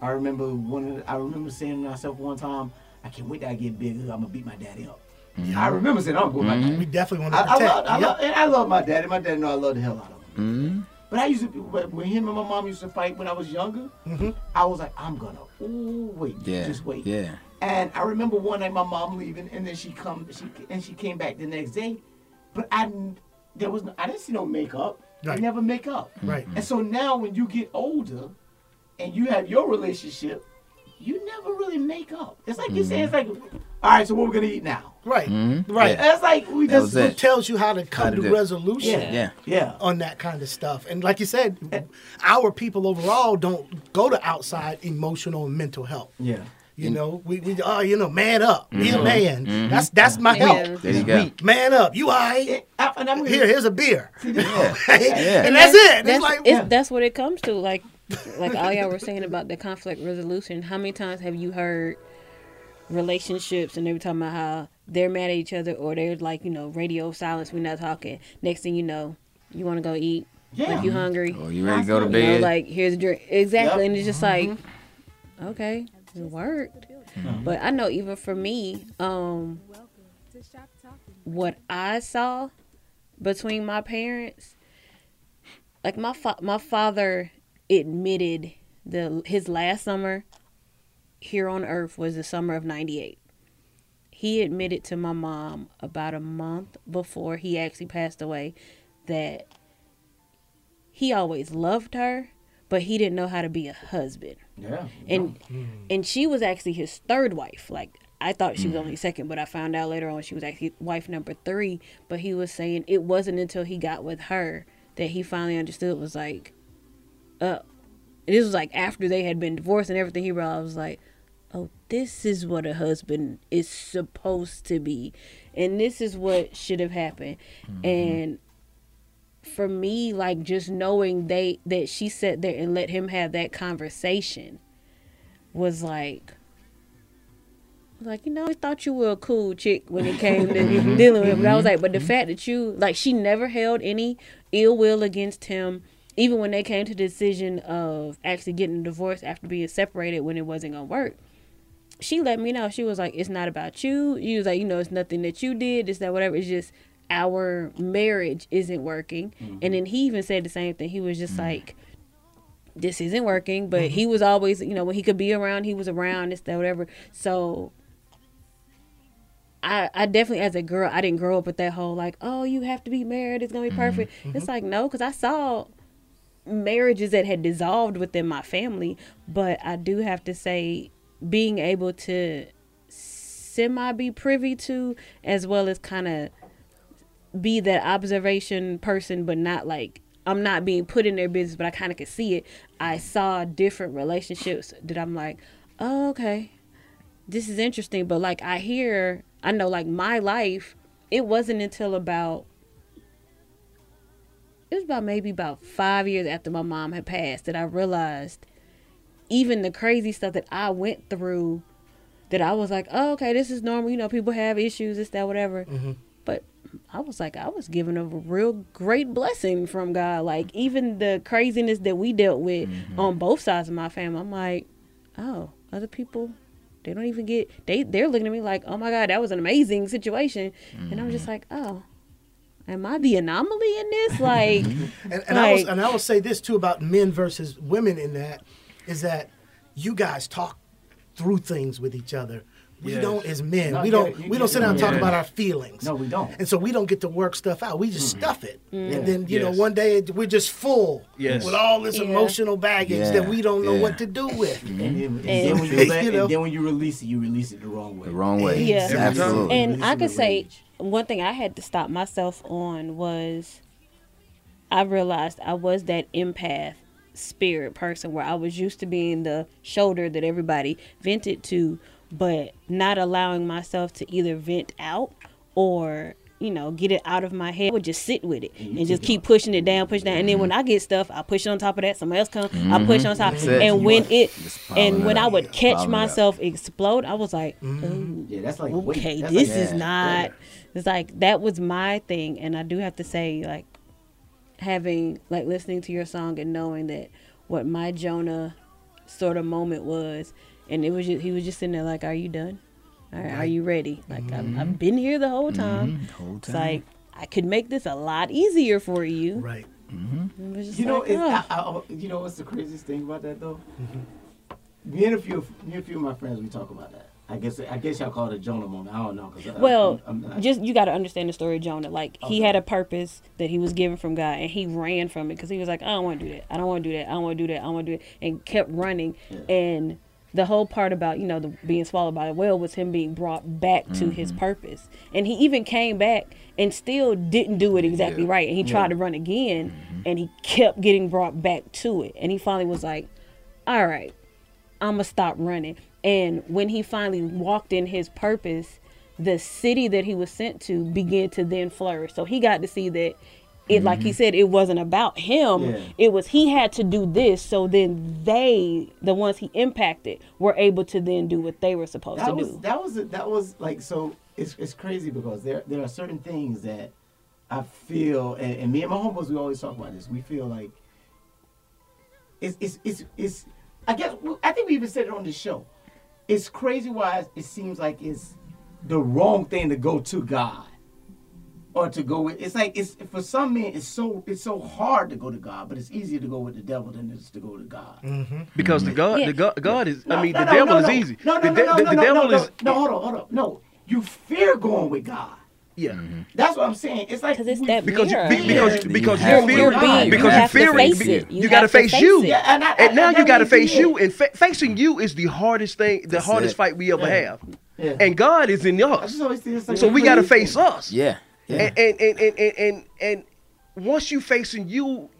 I remember one. The, I remember saying to myself one time, "I can't wait till I get big. I'm gonna beat my daddy up." Mm-hmm. I remember saying, "I'm gonna beat my daddy." We definitely want I, to I protect. love, I Yep. love, and I love my daddy. My daddy know I love the hell out of him. But I used to, when when him and my mom used to fight when I was younger, Mhm. I was like, I'm gonna, ooh, wait, Yeah. just wait. Yeah. And I remember one night my mom leaving, and then she come, she and she came back the next day, but I, didn't- there was, no, I didn't see no makeup. Right. They never make up. Right. And so now when you get older, and you have your relationship, you never really make up. It's like you say, it's like, all right, so what we're gonna eat now? Right. Mhm. Right. Yeah. It's like we That just was It it. tells you how to come to to resolution Yeah. Yeah. Yeah. on that kind of stuff. And like you said, our people overall don't go to outside emotional and mental health. Yeah. You know, we, we oh, you know, man up. Be a Mhm. man. Mhm. That's that's my Yeah. help. There you go. Man up. You all right? I- and I'm gonna- Here, here's a beer. Yeah. and that's it. That's, it's like it's, that's what it comes to. Like, like all y'all were saying about the conflict resolution. How many times have you heard relationships and they were talking about how they're mad at each other or they're like, you know, radio silence, we're not talking. Next thing you know, you want to go eat. Yeah. Like you hungry. Or you ready to go to You know, bed? like here's a drink. Exactly, Yep. and it's just like, okay, it worked. But I know even for me, um, what I saw between my parents, like my fa- my father admitted the his last summer here on earth was the summer of 98 he admitted to my mom about a month before he actually passed away that he always loved her but he didn't know how to be a husband Yeah. and hmm. and she was actually his third wife. Like i thought she was only hmm. second but i found out later on she was actually wife number three. But he was saying it wasn't until he got with her that he finally understood was like uh this was like after they had been divorced and everything. He realized was like oh this is what a husband is supposed to be. And this is what should have happened. Mm-hmm. And for me like just knowing they that she sat there and let him have that conversation was like like you know I thought you were a cool chick when it came to mm-hmm. dealing with it. but I was like but the mm-hmm. fact that you like she never held any ill will against him even when they came to the decision of actually getting a divorce after being separated when it wasn't gonna work she let me know. She was like it's not about you. You was like you know it's nothing that you did it's that whatever. It's just our marriage isn't working. Mm-hmm. And then he even said the same thing. He was just mm. like this isn't working. But mm-hmm. he was always you know when he could be around he was around this that whatever. So I, I definitely as a girl I didn't grow up with that whole like oh you have to be married. It's gonna be mm-hmm. perfect. It's like no because I saw marriages that had dissolved within my family. But I do have to say being able to semi be privy to as well as kind of be that observation person but not like I'm not being put in their business but I kind of could see it I saw different relationships that I'm like oh, okay this is interesting but like I hear I know like my life it wasn't until about it was about maybe about five years after my mom had passed that I realized even the crazy stuff that I went through that I was like, oh, okay, this is normal. You know, people have issues, this, that, whatever. But I was like, I was given a real great blessing from God. Like, even the craziness that we dealt with mm-hmm. on both sides of my family, I'm like, oh, other people, they don't even get, they, they're looking at me like, oh my God, that was an amazing situation. And I'm just mm-hmm. like, oh, am I the anomaly in this? Mm-hmm. Like, And, and I was, and I will say this too about men versus women in that is that you guys talk through things with each other. We Yeah. don't as men. No, we don't. you- we don't sit down and talk about our feelings. No, we don't. And so we don't get to work stuff out. We just stuff it, Mm. and then you know one day we're just full Yes. with all this Yeah. emotional baggage Yeah. that we don't know Yeah. what to do with. And then, and And- then when you, You know? and then when you release it, you release it the wrong way. The wrong way. Yeah. Absolutely. And I it could say rage. one thing I had to stop myself on was I realized I was that empath spirit person where I was used to being the shoulder that everybody vented to, but not allowing myself to either vent out or you know, get it out of my head. I would just sit with it mm-hmm. and just keep pushing it down, push down. And then when I get stuff, I push it on top of that. Somebody else come, I mm-hmm. push on top. And when it, and when up. I would catch it up. myself explode, I was like, "Ooh, Yeah, that's like okay, That's this like- is Yeah. not. It's like that was my thing, and I do have to say, like, having like listening to your song and knowing that what my Jonah sort of moment was, and it was just he was just sitting there like, "Are you done? Are, are you ready? Like I've, I've been here the whole time. Whole It's like I could make this a lot easier for you, Right. Mm-hmm. It was just You know, like, it's, oh. I, I, you know what's the craziest thing about that though? Me and a few, me and a few of my friends, we talk about that. I guess, I guess y'all call it a Jonah moment. I don't know. Cause Well, I'm, I'm not- just you got to understand the story of Jonah. Like he had a purpose that he was given from God, and he ran from it because he was like, "I don't want to do that. I don't want to do that. I don't want to do that. I don't want to do it," and kept running. And the whole part about you know the being swallowed by the whale was him being brought back to Mm-hmm. his purpose, and he even came back and still didn't do it exactly right, and he tried to run again, and he kept getting brought back to it, and he finally was like, "All right, I'm gonna stop running. And when he finally walked in his purpose, the city that he was sent to began to then flourish. So he got to see that it, like he mm-hmm. said, it wasn't about him. Yeah. It was he had to do this. So then they, the ones he impacted, were able to then do what they were supposed that to was do. that was that was like so. It's it's crazy because there there are certain things that I feel, and, and me and my homeboys we always talk about this. We feel like it's it's it's, it's I guess I think we even said it on this show. It's crazy why it seems like it's the wrong thing to go to God or to go with. It's like it's for some men it's so it's so hard to go to God, but it's easier to go with the devil than it is to go to God. Mm-hmm. Because the God, Yeah. the God, God is. I No, mean, no, the no, devil no, is no. easy. No, no, the no, de- no, the, no, the no, devil no, is. No, hold on, hold on. No, you fear going with God. Yeah. Mm-hmm. That's what I'm saying. It's like 'Cause it's we that Because you, mirror. be- because You because have you're to. fearing You're being- because you you're have to fearing face it. You you got to have to face face you it. Yeah, and I- and I- now that you got to may be face it. you and fa- facing you is the hardest thing the That's hardest it. fight we ever Yeah. have Yeah. and God is in I us just always think it's like so a we got to crazy face thing. us Yeah. Yeah. and and and and and, and, and once you facing you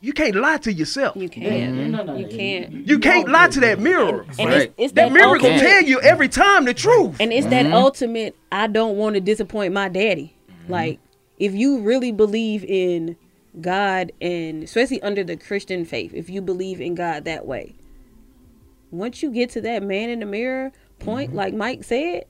you can't lie to yourself. You you, can't. Yeah, mm-hmm. no, no, You can't. you- can't lie to that mirror. And Right. it's, it's that that, mirror gonna tell you every time the truth. And it's that mm-hmm. ultimate, I don't want to disappoint my daddy. Mm-hmm. Like, if you really believe in God and especially under the Christian faith, if you believe in God that way, once you get to that man in the mirror point, like Mike said,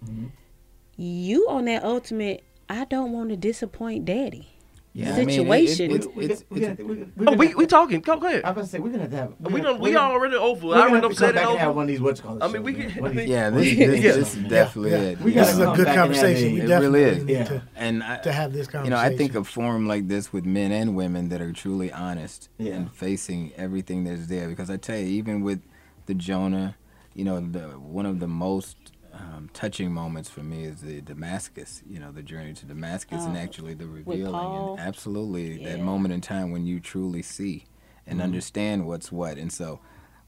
you on that ultimate, I don't want to disappoint daddy. Yeah, I mean, it- situation. We- we- oh, we we talking go go ahead I'm gonna say we're gonna have to have. we we're done we we're gonna- already over I gonna already have to said come it back and have one of these what's called. I mean, we can- One of Yeah, this, this, Yeah. this is definitely Yeah. it. We This gotta is a good back and have conversation. a- We It definitely really is. Yeah. to, And I, to have this you know, I think a forum like this with men and women that are truly honest Yeah. and facing everything that's there. Because I tell you, even with the Jonah, you know, the one of the most um, touching moments for me is the Damascus. You know, the journey to Damascus and Oh, actually the revealing. Paul. And absolutely, that moment in time when you truly see and understand what's what. And so,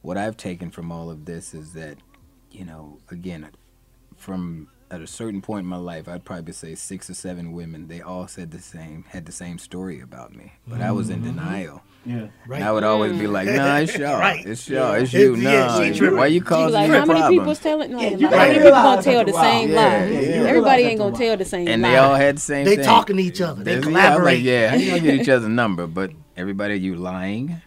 what I've taken from all of this is that, you know, again, from at a certain point in my life, I'd probably say six or seven women. They all said the same, had the same story about me, but I was in mm-hmm. denial. Yeah. And I would always be like, "Nah, it's y'all. Right. It's y'all. It's you. It's- Nah, she tripping. why you You be causing like, me how a many problem?" people's telling? Like, you how gotta many people gonna tell the same Yeah, lie? yeah, yeah. Everybody ain't gonna tell the same and lie. they all had the same they thing. talking to each other. They That's- yeah, I was collaborate. like, yeah, how you gonna get each other's number? But everybody, you lying.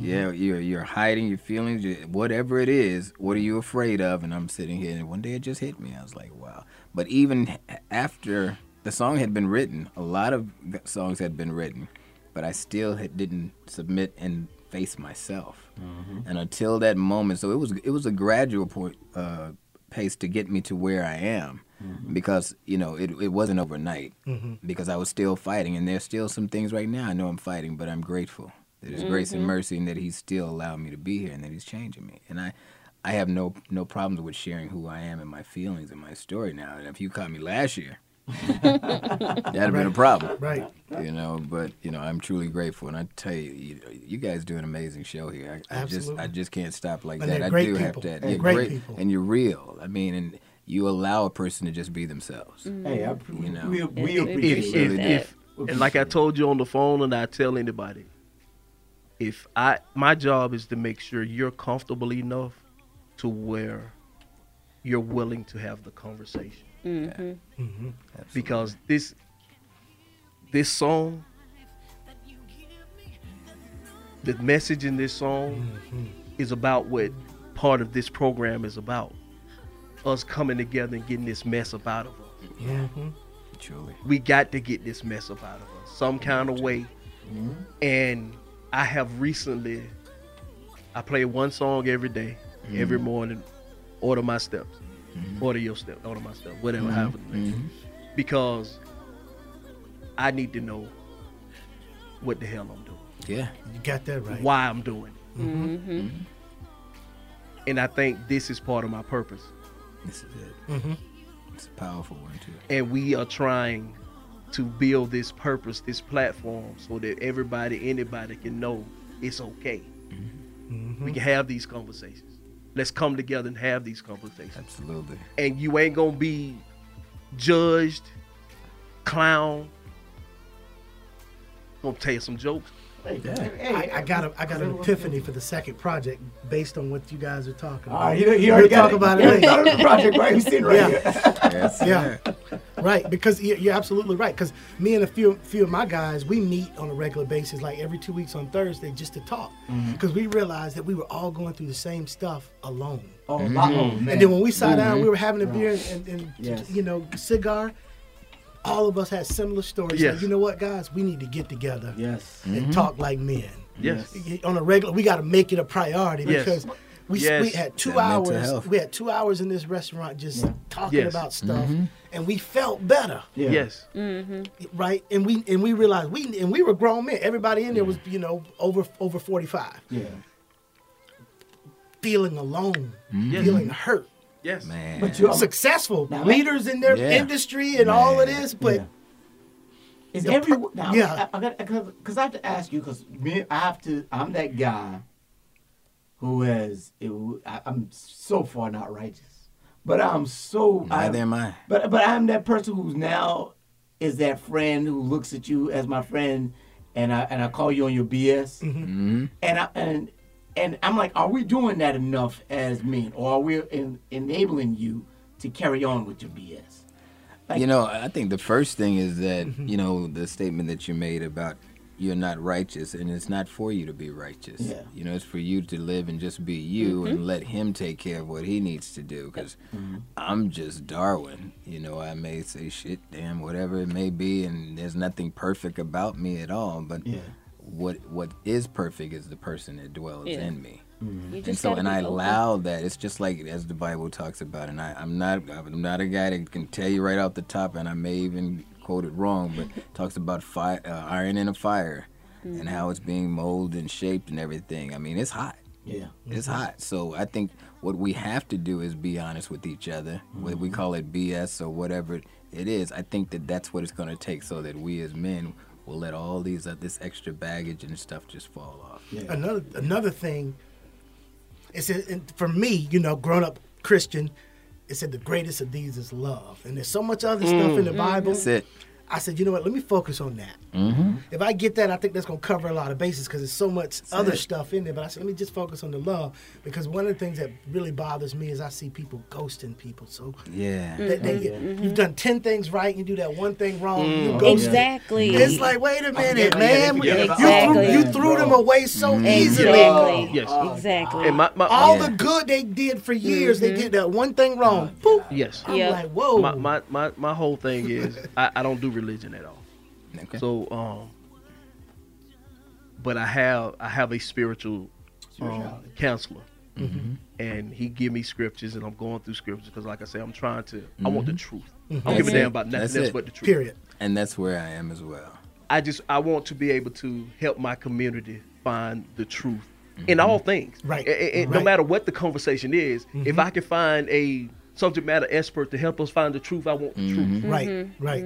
Yeah, mm-hmm. you're you're hiding your feelings, whatever it is. What are you afraid of? And I'm sitting here, and one day it just hit me. I was like, wow. But even after the song had been written, a lot of songs had been written, but I still had, didn't submit and face myself. Mm-hmm. And until that moment, so it was it was a gradual point, uh, pace to get me to where I am, mm-hmm. because you know it it wasn't overnight. Because I was still fighting, and there's still some things right now I know I'm fighting, but I'm grateful that His grace and mercy, and that He's still allowed me to be here, and that He's changing me. And I, I have no no problems with sharing who I am and my feelings and my story now. And if you caught me last year, that'd have been a problem. Right. You know, but you know, I'm truly grateful, and I tell you, you, you guys do an amazing show here. I, I just, Absolutely. I just can't stop like And that. I great do have to. They're You're great great, people. and you're real. I mean, and you allow a person to just be themselves. Hey, I, You know. we, we It's- it's appreciate if, it. if, if, and like I told you on the phone, and I tell anybody, if I my job is to make sure you're comfortable enough to where you're willing to have the conversation, Mm-hmm. because this this song, the message in this song, is about what part of this program is about. Us coming together and getting this mess up out of us Mm-hmm. Truly. we got to get this mess up out of us some kind of way. And I have recently, I play one song every day, every mm-hmm. morning, order my steps, mm-hmm. order your steps, order my steps, whatever mm-hmm. happens. Because I need to know what the hell I'm doing. Yeah. You got that right. Why I'm doing it. Mm-hmm. And I think this is part of my purpose. This is it. Mm-hmm. It's a powerful one too. And we are trying to build this purpose, this platform, so that everybody, anybody can know it's okay. Mm-hmm. We can have these conversations. Let's come together and have these conversations. Absolutely. And you ain't gonna be judged, clown. I'm Gonna tell you some jokes. I, I got a, I got an epiphany for the second project based on what you guys are talking about. All right, he- he already we'll talk it. about it already later. the project, right? He's sitting right yeah. here. Yes, yeah, right. Because you- you're absolutely right. Because me and a few few of my guys, we meet on a regular basis, like every two weeks on Thursday, just to talk. Because we realized that we were all going through the same stuff alone. Oh, Mhm. my- oh, man. And then when we sat down, Mhm. we were having a beer and, and, and Yes. you know cigar. All of us had similar stories. Yes. Like, you know what, guys, we need to get together. Yes. And Mhm. talk like men. Yes. On a regular, we got to make it a priority Yes. because we, Yes. we had two That hours. We had two hours in this restaurant just talking Yes. about stuff, Mhm. and we felt better. Yeah. Yes. Mm-hmm. Right, and we and we realized we and we were grown men. Everybody in there was you know over over forty five, Yeah. feeling alone, Yes. feeling hurt. Yes. Man. But you- successful Now, leaders in their Yeah. industry and all of this, but Yeah. Is everyone now? yeah. I, I got because I have to ask you because me, I have to. I'm that guy who has. It, I, I'm so far not righteous, but I'm so. Neither I'm, am I. But but I'm that person who's now is that friend who looks at you as my friend, and I and I call you on your BS, Mm-hmm. and I and and I'm like, are we doing that enough as men, or are we in, enabling you to carry on with your BS? Like- you know, I think the first thing is that Mm-hmm. you know the statement that you made about you're not righteous, and it's not for you to be righteous. Yeah. You know, it's for you to live and just be you, and let Him take care of what He needs to do. Because Mm-hmm. I'm just Darwin. You know, I may say shit, damn, whatever it may be, and there's nothing perfect about me at all. But Yeah. What what is perfect is the person that dwells Yeah. in me. Mm-hmm. You and so and I open. allow that. It's just like as the Bible talks about, and I, I'm not I'm not a guy that can tell you right off the top, and I may even quote it wrong, but it talks about fire, uh, iron in a fire, and mm-hmm. how it's being molded and shaped and everything. I mean, it's hot. Yeah. Mm-hmm. It's hot. So I think what we have to do is be honest with each other. Whether we call it BS or whatever it is, I think that that's what it's going to take so that we as men will let all these uh, this extra baggage and stuff just fall off. another another thing is that, for me, you know, grown up Christian, it said the greatest of these is love, and there's so much other stuff in the Bible. That's it. I said, you know what? Let me focus on that. Mm-hmm. If I get that, I think that's gonna cover a lot of bases because there's so much other it. stuff in there. But I said, let me just focus on the love because one of the things that really bothers me is I see people ghosting people. So Yeah. they, they, Mm-hmm. you've done ten things right, you do that one thing wrong, you Mm. ghost. Exactly. It's like, wait a minute, yeah, man. yeah, You, threw, you threw them away so easily. Exactly. Yes. Exactly. My, my All Yeah. the good they did for years, they did that one thing wrong. Boop. yes. I'm Yeah. like, whoa. My, my, my, my whole thing is I, I don't do religion at all. Okay. So um but I have I have a spiritual um, counselor. Mm-hmm. And he give me scriptures, and I'm going through scriptures because, like I say, I'm trying to. I want the Mm-hmm. truth. I don't give a damn about nothing That's else it. but the truth. Period. And that's where I am as well. I just I want to be able to help my community find the truth Mm-hmm. in all things. Right. A- a- a- No matter what the conversation is, if I can find a subject matter expert to help us find the truth, I want the truth. Mm-hmm. Right, right.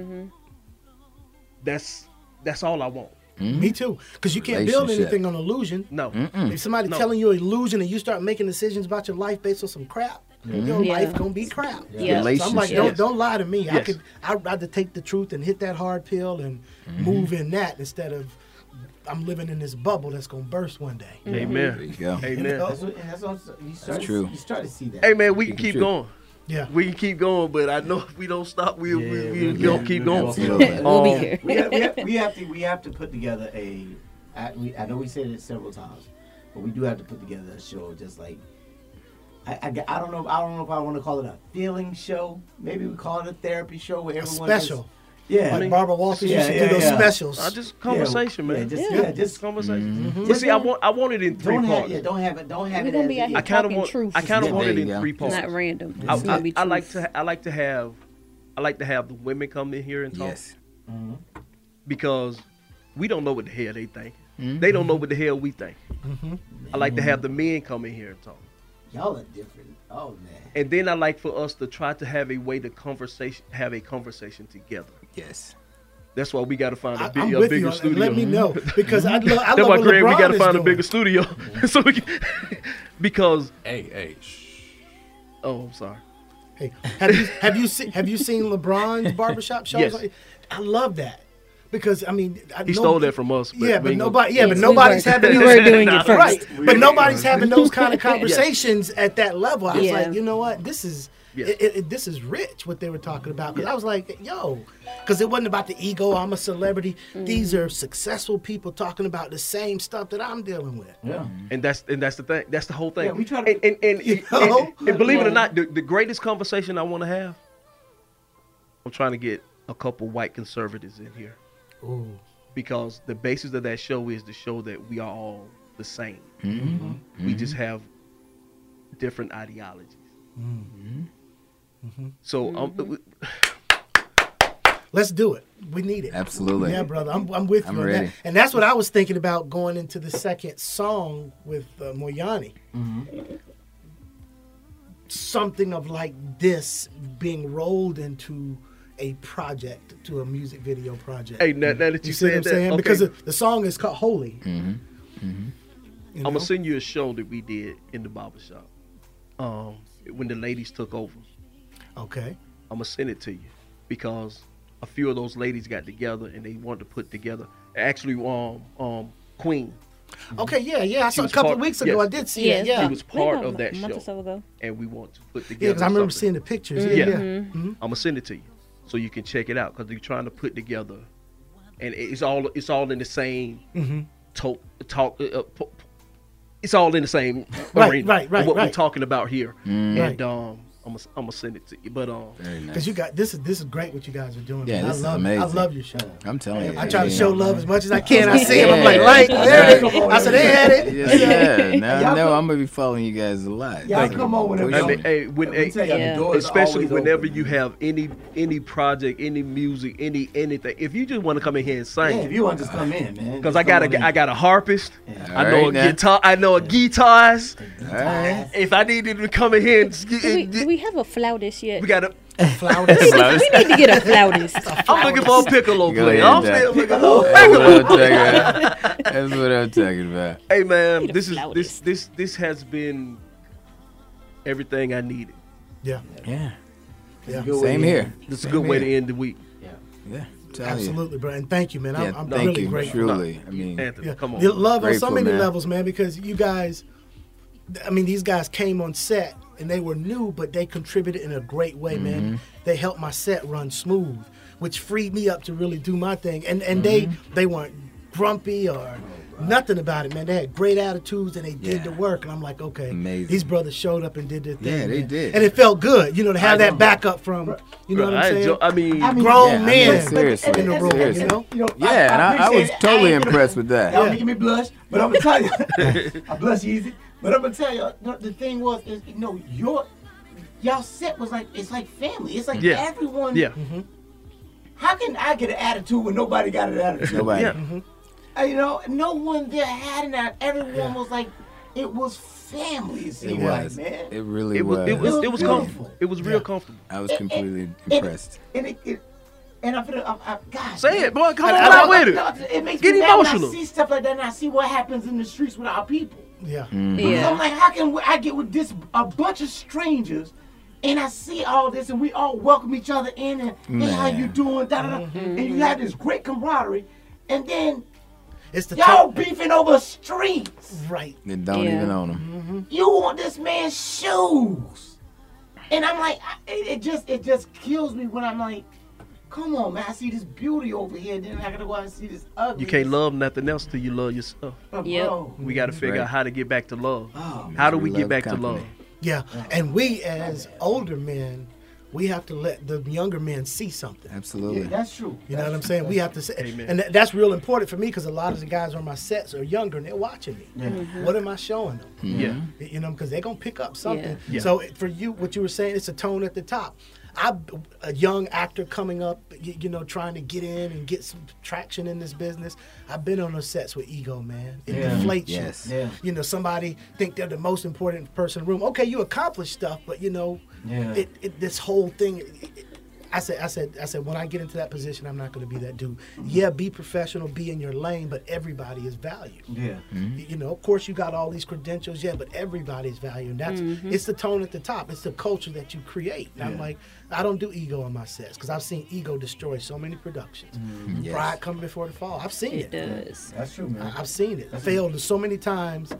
That's that's all I want. Mm-hmm. Me too. Because you can't build anything on illusion. No. If somebody No. telling you illusion and you start making decisions about your life based on some crap, mm-hmm. your Yeah. life gonna be crap. Yeah. So I'm like, don't don't lie to me. I could I'd rather take the truth and hit that hard pill and mm-hmm. move in that instead of I'm living in this bubble that's gonna burst one day. There Amen. you go. Amen. That's what, that's what you start, true. You start to see that. Hey man, we can Keep keep true. going. Yeah. We can keep going, but I know if we don't stop, we we Yeah, we, we we- gonna yeah, keep we- going. We'll be Um, here. we, have, we, have, we have to we have to put together a. I, we, I know we said it several times, but we do have to put together a show just like. I, I, I don't know I don't know if I want to call it a feeling show. Maybe we call it a therapy show where A special. Just, yeah, Like Barbara Walters Yeah, used to yeah, do those yeah. specials. Uh, just conversation, Yeah, man. yeah, just- yeah, yeah, just just- conversation. Mhm. But see, I want I want it in 3 don't have parts. yeah, don't have it don't have We're it gonna as be out here I kind of talking want truth. I kind of Yeah, want it you in go. three parts. Not random. I, gonna I, be I like to I like to have I like to have the women come in here and talk Yes. Mhm. because we don't know what the hell they think. Mm-hmm. They don't know what the hell we think. Mhm. I like to have the men come in here and talk. Y'all are different. Oh man. And then I like for us to try to have a way to conversation, have a conversation together. Yes. That's why we got to find a, I- big, a bigger you on that. studio. Let me know, because I'd lo- I That's love why, what Greg, we got to is find a bigger studio, so we can, because. Hey, hey. Oh, I'm sorry. Hey, have you have you seen have you seen LeBron's barbershop shows? Yes. I love that because I mean I He know- stole that from us, but yeah, but nobody. Yeah, Yes, but we nobody's were- having. we were doing it Right, first. but nobody's having those kind of Yes. conversations at that level. I was Yeah. like, you know what? This is. Yes. It, it, this is rich what they were talking about because I was like, yo, because it wasn't about the ego. I'm a celebrity. These are successful people talking about the same stuff that I'm dealing with. Yeah. Mm-hmm. And that's and that's the thing. That's the whole thing. Yeah, we try to- and, and, and, You and- know? and believe it or not, the, the greatest conversation I want to have, I'm trying to get a couple white conservatives in here Ooh. because the basis of that show is to show that we are all the same. Mhm. We mm-hmm. just have different ideologies. Mm-hmm. So um, Let's do it. We need it. Absolutely. Yeah, brother. I'm, I'm with you I'm on ready. that. And that's what I was thinking about going into the second song with uh, Moyani. Something of like this being rolled into a project, to a music video project. Hey, now- now that you see what I'm that, saying? okay. Because the, the song is called Holy. Mm-hmm. You I'm gonna send you a show that we did in the barbershop. Um, when the ladies took over. Okay. I'm gonna send it to you because a few of those ladies got together and they wanted to put together. Actually, um, um, Queen. Okay, yeah, yeah. I saw a couple part- of weeks ago. yes. I did see it. Yeah. She was part of that a month show. or so ago. And we want to put together. Yeah, because I remember something. seeing the pictures. Yeah, Yeah, yeah. Mm-hmm. Mhm. I'm gonna send it to you so you can check it out because they're trying to put together, and it's all it's all in the same Mhm. talk talk. Uh, uh, it's all in the same Right, arena right, of right, What we're talking about here, Mm. and um, I'm gonna I'm gonna send it to you. But um, Because you got this is this is great what you guys are doing. Yeah, this I is love amazing. I love your show. I'm telling you. I try to mean, show love as much as I can. I see them. I'm like, like, there it is. I said, they had it. Yes, yeah. Now Y'all I know come- I'm gonna be following you guys a lot. Y'all Thank come you. on whenever For I sure. mean, hey, when, Let hey, tell the Yeah. especially whenever open. you have any any project, any music, any anything. If you just want to come in here and Yeah, sing, if you want to just come in, man. because I got come on a in. I got a harpist, I know right, a guitar, I know a guitarist. If I needed to come in here and Do we, do we have a flautist yet? we got a. Flautist. we, need, we need to get a flautist. I'm looking for a piccolo Go player. I'm Doc. still looking for a That's what piccolo. I'm talking about. That's what I'm talking about. Hey man, this is this this this has been everything I needed. Yeah, Yeah. yeah. Same here. This is a good way to end the week. Yeah. Yeah. you. Absolutely, bro. And thank you, man. I'm, Yeah, I'm thank really you. grateful. Truly. I mean, Anthony, Yeah. come on. The love on so many man. levels, man, because you guys, I mean, these guys came on set and they were new, but they contributed in a great way, Mm-hmm. man. They helped my set run smooth, which freed me up to really do my thing. And and they Mm-hmm. they weren't grumpy or nothing about it, man. They had great attitudes and they did Yeah. the work. And I'm like, okay, Amazing. these brothers showed up and did their thing. Yeah, they man. did. and it felt good, you know, to have I that know. backup from, you know Bro, what I'm I, saying? enjoy, I mean, I mean, Grown Yeah, I mean, men seriously, in the room, seriously. you know. You know, Yeah, and I, I was appreciate it. totally gonna- impressed with that. Y'all making me blush, but I'm gonna tell you, I blush easy. But I'm gonna tell you, the, the thing was, is you know, your y'all set was like it's like family. It's like Yeah. everyone. yeah, How can I get an attitude when nobody got an attitude? Nobody. yeah. Uh, you know, no one there had an attitude. Everyone was like, it was family. It seemed like, was. man. It really It was it was it was comfortable. It was real comfortable. I was completely and- impressed. And it, it and I feel, I, I, God, Say it, boy. Come I- on I- out I- with it. no, It makes Get me mad when emotional. I see stuff like that, and I see what happens in the streets with our people. Yeah. Mm-hmm. Yeah. I'm like, how can we, I get with this a bunch of strangers, and I see all this, and we all welcome each other in, and hey, how you doing, da da da, and you have this great camaraderie, and then It's the y'all top. beefing over streets. Right. They don't Yeah. even own them. You want this man's shoes, and I'm like, I, it, it just it just kills me when I'm like. Come on, man! I see this beauty over here. Then I gotta go out and see this ugly. You can't love nothing else till you love yourself. Uh, yep. We got to figure Right. out how to get back to love. Oh, How do we We get love back to love? Yeah. And we as older men, we have to let the younger men see something. Absolutely. That's true. You know what I'm saying? We have to say, Amen. and that, that's real important for me because a lot of the guys on my sets are younger and they're watching me. Mm-hmm. What am I showing them? Mm-hmm. Yeah. You know, because they're gonna pick up something. Yeah. So for you, what you were saying, it's a tone at the top. I, a young actor coming up, you, you know, trying to get in and get some traction in this business. I've been on those sets with ego, man. It Yeah. deflates Yes. you. Yeah. You know, somebody think they're the most important person in the room. Okay, you accomplish stuff, but you know, Yeah. it, it this whole thing. it- it- I said, I said, I said, when I get into that position, I'm not going to be that dude. Yeah, be professional, be in your lane, but everybody is valued. Yeah. You know, of course, you got all these credentials, yeah, but everybody's valued. And that's Mhm. it's the tone at the top. It's the culture that you create. And I'm like, I don't do ego on my sets because I've seen ego destroy so many productions. Mm-hmm. Yes. Pride come before the fall. I've seen it. It does. That's true, man. I- I've seen it. I failed so many times,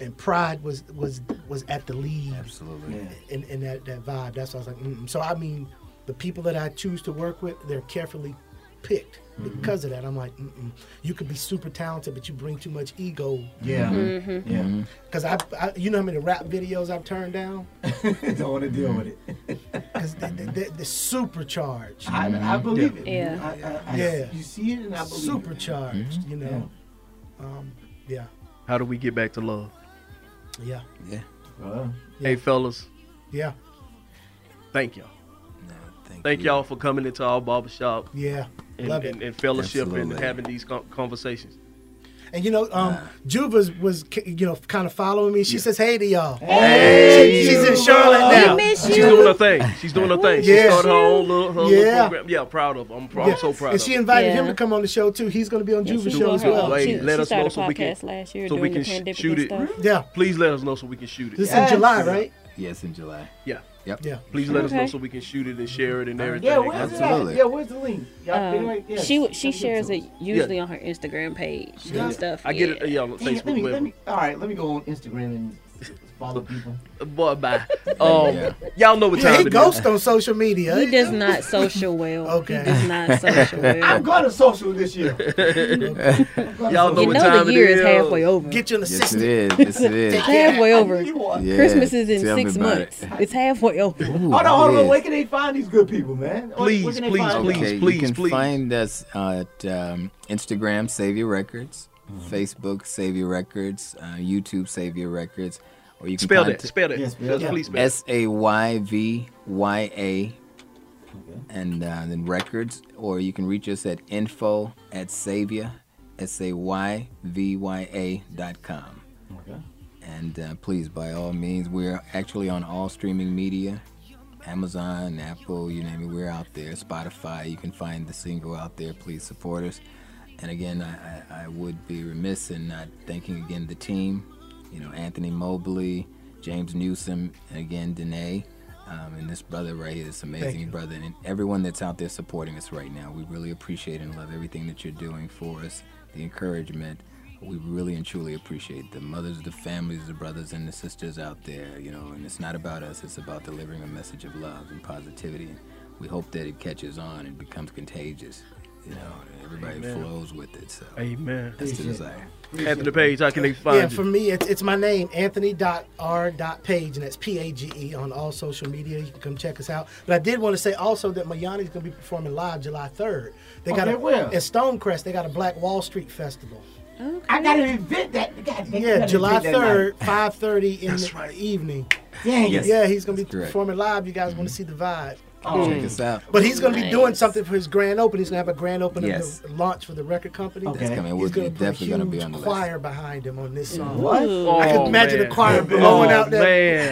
and pride was was was at the lead. Absolutely. In, in that, that vibe. That's why I was like, mm so I mean, the people that I choose to work with, they're carefully picked. Mm-hmm. Because of that, I'm like, Mm-mm. you could be super talented, but you bring too much ego. Yeah. Mhm. Yeah. Because I, I, you know how many rap videos I've turned down? Don't want to deal with it. Because they, they, they're, they're supercharged. I, I believe it. Yeah. I, I, I, Yeah. You see it, and I believe supercharged. You know. Um, yeah. How do we get back to love? Yeah. Yeah. Hey, fellas. Yeah. Thank y'all. Thank y'all for coming into our barbershop. Yeah. And, Love and, it. and fellowship and having these conversations. And you know, um, Juva's was you know kind of following me. She says hey to y'all. Hey, She- she's in Charlotte now. She's doing her thing. She's doing her thing. She Yeah. started her own little, her Yeah. little program. Yeah, proud of. her. I'm, proud. I'm so proud And of. she her. invited him to come on the show too. He's going to be on Juva's show will. as well. Hey, She- let she us know so we can last year so we can the sh- shoot it. stuff. Yeah. Please let us know so we can shoot it. This is in July, right? Yes, in July. Yeah. Yep. Yeah. Please let us know so we can shoot it and share it and everything. Yeah, where's it at? Yeah, where's the link? Y'all Um, anyway, yeah, she she shares it usually on her Instagram page Yeah. and stuff. I get it. Yeah, on Facebook. let me, let me, all right, let me go on Instagram and follow people. Boy, bye. Um, y'all know what Yeah, time he it is. ghosts on social media. He does not social well. Okay. He does not social well. I'm going to social this year. Y'all know you what know time the year is. is halfway over. Get you an Yes, assistant. it is. Yes, it is. It's halfway over. Yeah, Christmas is in tell six months. it. It's halfway over. hold on, hold on. Where can they find these good people, man? Where- where Please, please, please. Okay, please, you can please. find us at um, Instagram, Sayvya Records, Mm-hmm. Facebook, Sayvya Records, uh, YouTube, Sayvya Records, or you can Spell that. contact- Spell that. Yes, spell that. Please spell it. S A Y V Y A, and uh, then records, or you can reach us at info at Sayvya, S A Y V Y A dot com. Okay. And uh, please, by all means, we're actually on all streaming media Amazon, Apple, you name it, we're out there. Spotify, you can find the single out there. Please support us. And again, I, I, I would be remiss in not thanking again the team, you know, Anthony Mobley, James Newsom, and again, Danae. Um, and this brother right here, this amazing brother, and everyone that's out there supporting us right now. We really appreciate and love everything that you're doing for us, the encouragement. We really and truly appreciate the mothers, the families, the brothers, and the sisters out there. You know, and it's not about us; it's about delivering a message of love and positivity. And we hope that it catches on and becomes contagious. You know, everybody Amen. flows with it. So Amen. that's the desire. Anthony Page, how can they find Yeah, you? for me, it's, it's my name, Anthony.R.Page, and that's P A G E on all social media. You can come check us out. But I did want to say also that Mayani's going to be performing live July 3rd. They oh, got Okay, a, where? At Stonecrest, they got a Black Wall Street Festival. I got an event that. God, they Yeah, got an July third, five thirty in That's the right. evening. Dang it. Yeah, he's gonna be That's correct. performing live. You guys want to mm-hmm. see the vibe. Oh, Check mm. us out. But he's gonna be doing something for his grand opening. He's gonna have a grand opening Yes. launch for the record company. Okay. That's coming. He's We're gonna definitely going to be huge on the list. choir behind him on this song. What? I can Oh, imagine man. the choir oh, blowing oh, out there.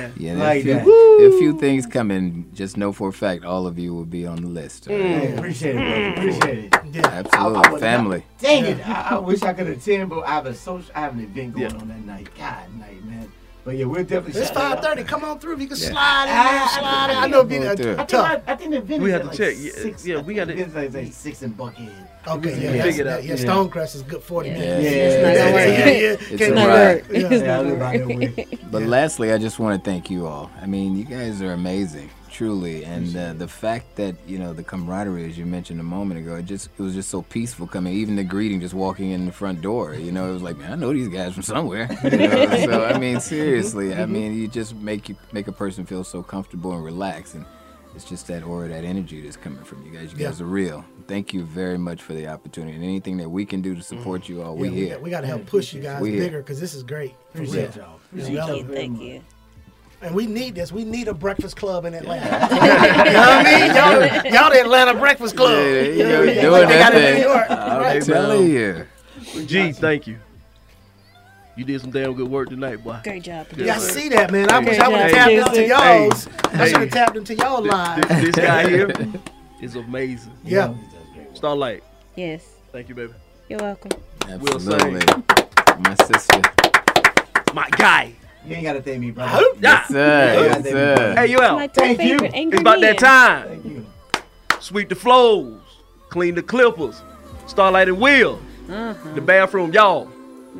man. Yeah, Like there, a that. few, there a few things coming. Just know for a fact, all of you will be on the list. all right? Hey, appreciate it, brother. Appreciate it. Mm. Yeah. Absolutely, I- I would family. Dang it! I, I wish I could attend, but I have a social, I have an event going Yeah. on that night. God, night, man. But yeah, we're definitely. It's shout that five out. ththirty. Come on through. If you can Yeah. slide in there, Ah, slide in. I I know it'd be Go through it. I think. I, I think the event We have to like check. Six, yeah, we gotta- The like, like six in Buckhead. Okay, yeah, Yeah. Figure yeah, Yeah. Stonecrest is good forty Yeah. minutes. Yeah. It's not Yeah, work. yeah, yeah. It's Can't a do not wrap. work. Yeah. It's Yeah, I not live work. out there with. But lastly, I just want to thank you all. I mean, you guys are amazing, truly, and uh, the fact that you know the camaraderie, as you mentioned a moment ago, it just it was just so peaceful coming. Even the greeting, just walking in the front door, you know, it was like, man, I know these guys from somewhere. You know? so I mean, seriously, I mean, you just make you make a person feel so comfortable and relaxed, and it's just that aura, that energy that's coming from you guys. You guys Yeah. are real. Thank you very much for the opportunity, and anything that we can do to support you all, Yeah, we we, here. got, we got to help push you guys We bigger because this is great. Appreciate y'all. Appreciate y'all- Thank y'all you. very Thank you. And we need this. We need a breakfast club in Atlanta. you know what I mean? Y'all, y'all the Atlanta Breakfast Club. Yeah, You you know know, what I mean? doing Like they that got it in thing. New York. I'm Right. telling you. G, thank you. You did some damn good work tonight, boy. Great job. Yeah, I see that, man. I wish Hey, I would have hey, tapped into hey, y'all's. I should have tapped into y'all live. This, this guy here is amazing. Yeah. Starlight. Yes. Thank you, baby. You're welcome. Will Absolutely. Sane. My sister. My guy. You ain't gotta thank me, brother. Yeah. Yes, sir. Yes, sir. Hey, you out. My two favorite It's about that time. Thank you. Sweep the floors. Clean the clippers. Starlight and Will. Uh-huh. The bathroom, y'all.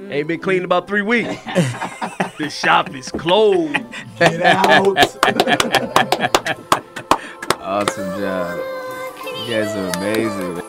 Ain't been cleaned about three weeks. the shop is closed. Get out. awesome job. You guys are amazing,